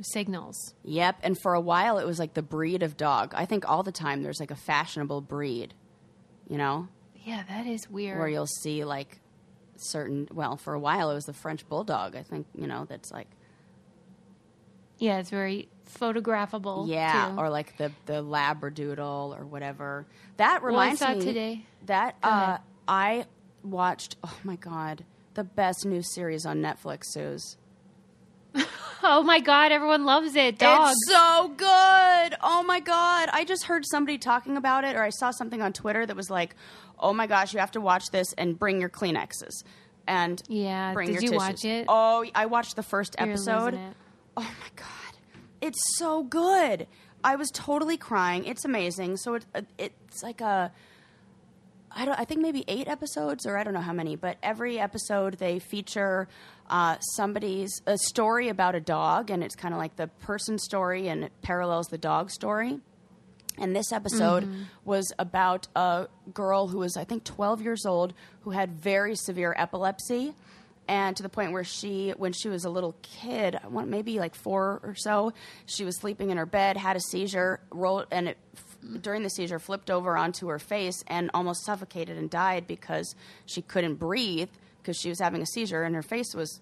signals. Yep, and for a while it was like the breed of dog. I think all the time there's like a fashionable breed, you know? Yeah, that is weird. where you'll see like certain. Well, for a while it was the French bulldog. I think you know that's like yeah, it's very photographable. yeah, too. or like the the Labradoodle or whatever. That Well, I reminds saw me today. that uh. I watched. Oh my god, the best new series on Netflix, Suze. Oh my god, everyone loves it. Dogs. It's so good. Oh my god. I just heard somebody talking about it or I saw something on Twitter that was like, "Oh my gosh, you have to watch this and bring your Kleenexes." And Yeah, bring did your you tissues. watch it? Oh, I watched the first You're episode. it. Oh my god. It's so good. I was totally crying. It's amazing. So it, it's like a I don't. I think maybe eight episodes, or I don't know how many. But every episode they feature uh, somebody's a story about a dog, and it's kind of like the person story, and it parallels the dog story. And this episode was about a girl who was, I think, 12 years old, who had very severe epilepsy. And to the point where she, when she was a little kid, I want maybe like four or so, she was sleeping in her bed, had a seizure, rolled, and it, during the seizure, flipped over onto her face and almost suffocated and died because she couldn't breathe because she was having a seizure and her face was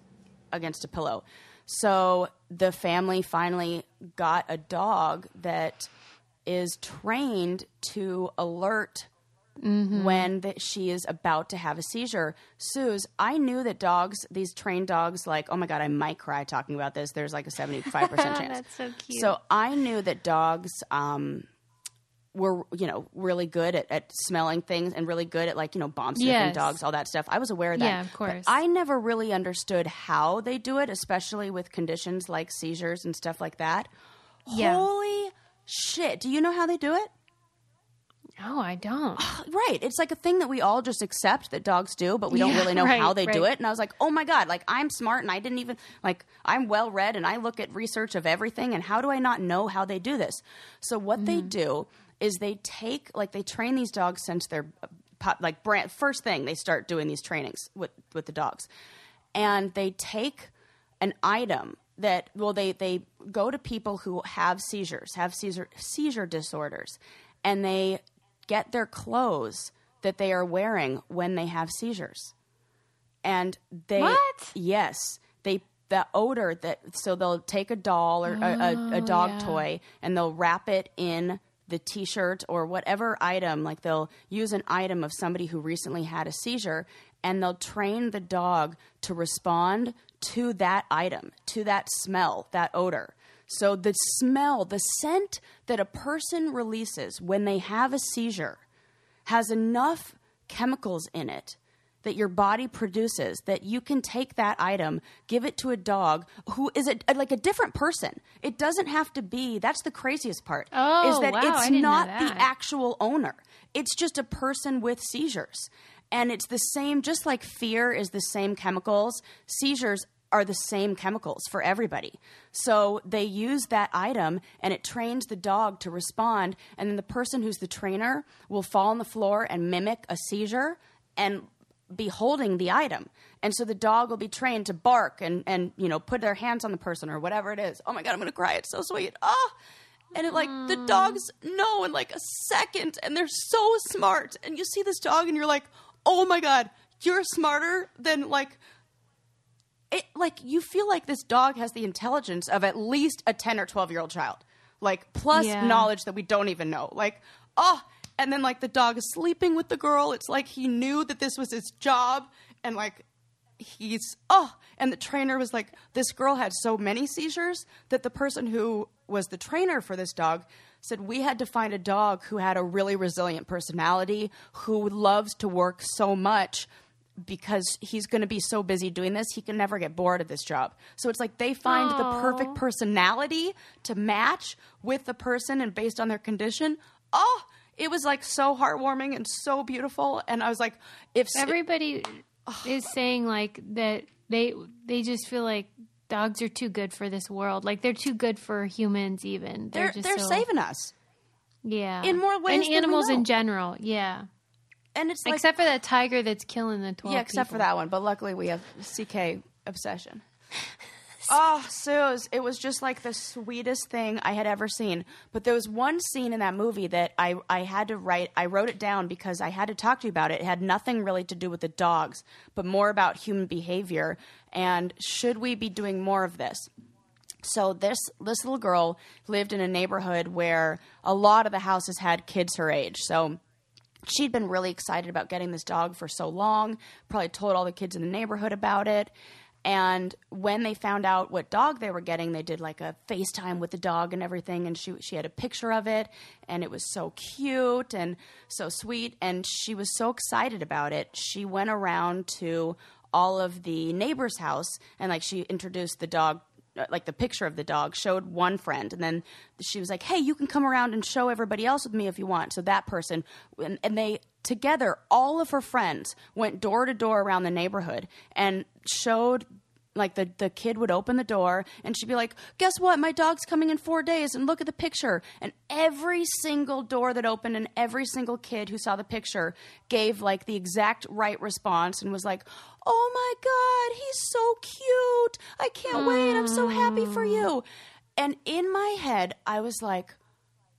against a pillow. So the family finally got a dog that is trained to alert when that she is about to have a seizure. Suze, I knew that dogs, these trained dogs, like, oh my God, I might cry talking about this. There's like a 75% chance. That's so cute. So I knew that dogs um, were, you know, really good at, at smelling things and really good at like, you know, bomb sniffing Yes. dogs, all that stuff. I was aware of that. Yeah, of But course. I never really understood how they do it, especially with conditions like seizures and stuff like that. Yeah. Holy shit. Do you know how they do it? no, I don't. Right. It's like a thing that we all just accept that dogs do, but we don't Yeah, really know right, how they do it. And I was like, oh my God, like I'm smart and I didn't even, like, I'm well read and I look at research of everything. And how do I not know how they do this? So what they Mm-hmm. do is they take, like, they train these dogs since they're, pop, like, brand, first thing they start doing these trainings with, with the dogs. And they take an item that well they they go to people who have seizures have seizure seizure disorders and they get their clothes that they are wearing when they have seizures and they What? yes they the odor that so they'll take a doll or a, a, a oh, dog yeah. toy and they'll wrap it in the t-shirt or whatever item like they'll use an item of somebody who recently had a seizure and they'll train the dog to respond to that item to that smell that odor. So the smell the scent that a person releases when they have a seizure has enough chemicals in it that your body produces that you can take that item, give it to a dog who is a, like a different person. It doesn't have to be. That's the craziest part. Oh, is that wow, it's not that. the actual owner. It's just a person with seizures, and it's the same. Just like fear is the same chemicals, seizures are the same chemicals for everybody. So they use that item and it trains the dog to respond. And then the person who's the trainer will fall on the floor and mimic a seizure and be holding the item. And so the dog will be trained to bark and, and you know, put their hands on the person or whatever it is. Oh my God, I'm going to cry. It's so sweet. Oh. And it like the mm. dogs know in like a second and they're so smart. And you see this dog and you're like, oh my God, you're smarter than like it like you feel like this dog has the intelligence of at least a 10 or 12 year old child like plus Yeah. knowledge that we don't even know like oh and then like the dog is sleeping with the girl. It's like he knew that this was his job. And like he's oh and the trainer was like this girl had so many seizures that the person who was the trainer for this dog said we had to find a dog who had a really resilient personality who loves to work so much because he's going to be so busy doing this he can never get bored of this job. So it's like they find the perfect personality to match with the person and based on their condition. Oh it was like so heartwarming and so beautiful and i was like if Everybody is saying like that they they just feel like dogs are too good for this world. Like they're too good for humans. Even they're just they're so- saving us yeah in more ways and animals in general. Yeah, and it's like except for that tiger that's killing the twelve. yeah except for that one but luckily we have ck obsession Oh, Suze, it was just like the sweetest thing I had ever seen. But there was one scene in that movie that I, I had to write, I wrote it down because I had to talk to you about it. It had nothing really to do with the dogs, but more about human behavior. And should we be doing more of this? So this this little girl lived in a neighborhood where a lot of the houses had kids her age. So she'd been really excited about getting this dog for so long, probably told all the kids in the neighborhood about it. And when they found out what dog they were getting, they did like a FaceTime with the dog and everything. And she she had a picture of it, and it was so cute and so sweet. And she was so excited about it. She went around to all of the neighbors' house and like she introduced the dog uh, like the picture of the dog showed one friend and then she was like hey you can come around and show everybody else with me if you want so that person and, and they together all of her friends went door to door around the neighborhood and showed like the, the kid would open the door and she'd be like guess what? My dog's coming in four days and look at the picture. And every single door that opened and every single kid who saw the picture gave like the exact right response and was like oh my god he's so cute. I can't wait. I'm so happy for mm. you. And in my head i was like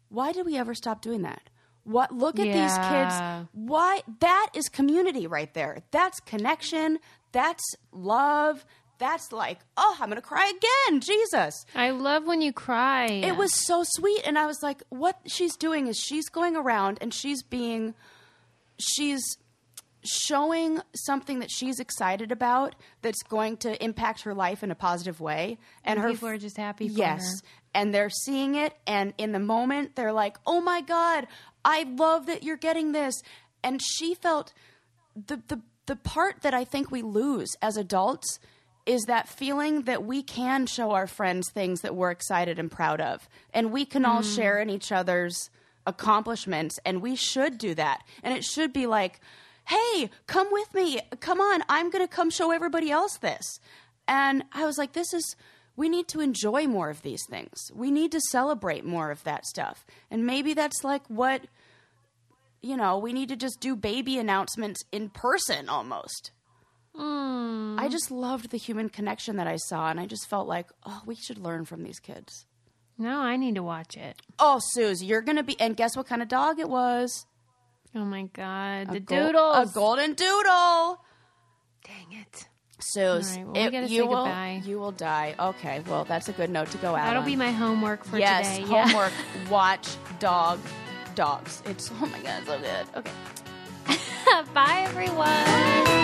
why did we ever stop doing that what look at Yeah. these kids. Why that is community right there. That's connection. That's love. That's like oh i'm gonna cry again jesus. I love when you cry. it was so sweet and i was like what she's doing is she's going around and she's being she's showing something that she's excited about that's going to impact her life in a positive way. And her people are just happy for yes. her. and they're seeing it and in the moment they're like oh my god i love that you're getting this. And she felt the the the part that i think we lose as adults is that feeling that we can show our friends things that we're excited and proud of. And we can all mm. share in each other's accomplishments and we should do that. And it should be like hey come with me. Come on. I'm going to come show everybody else this. And i was like this is we need to enjoy more of these things we need to celebrate more of that stuff and maybe that's like what you know we need to just do baby announcements in person almost hmm. I just loved the human connection that I saw, and I just felt like, oh, we should learn from these kids. No, I need to watch it. Oh, Suze, you're gonna be, and guess what kind of dog it was? Oh my god, the A gol- doodles. a golden doodle. Dang it. All right, well, it- you will, goodbye. you will die. Okay, well, that's a good note to go out. That'll on. be my homework for yes, today. Yeah. homework. Watch dog, dogs. It's oh my god, it's so good. Okay. Bye everyone.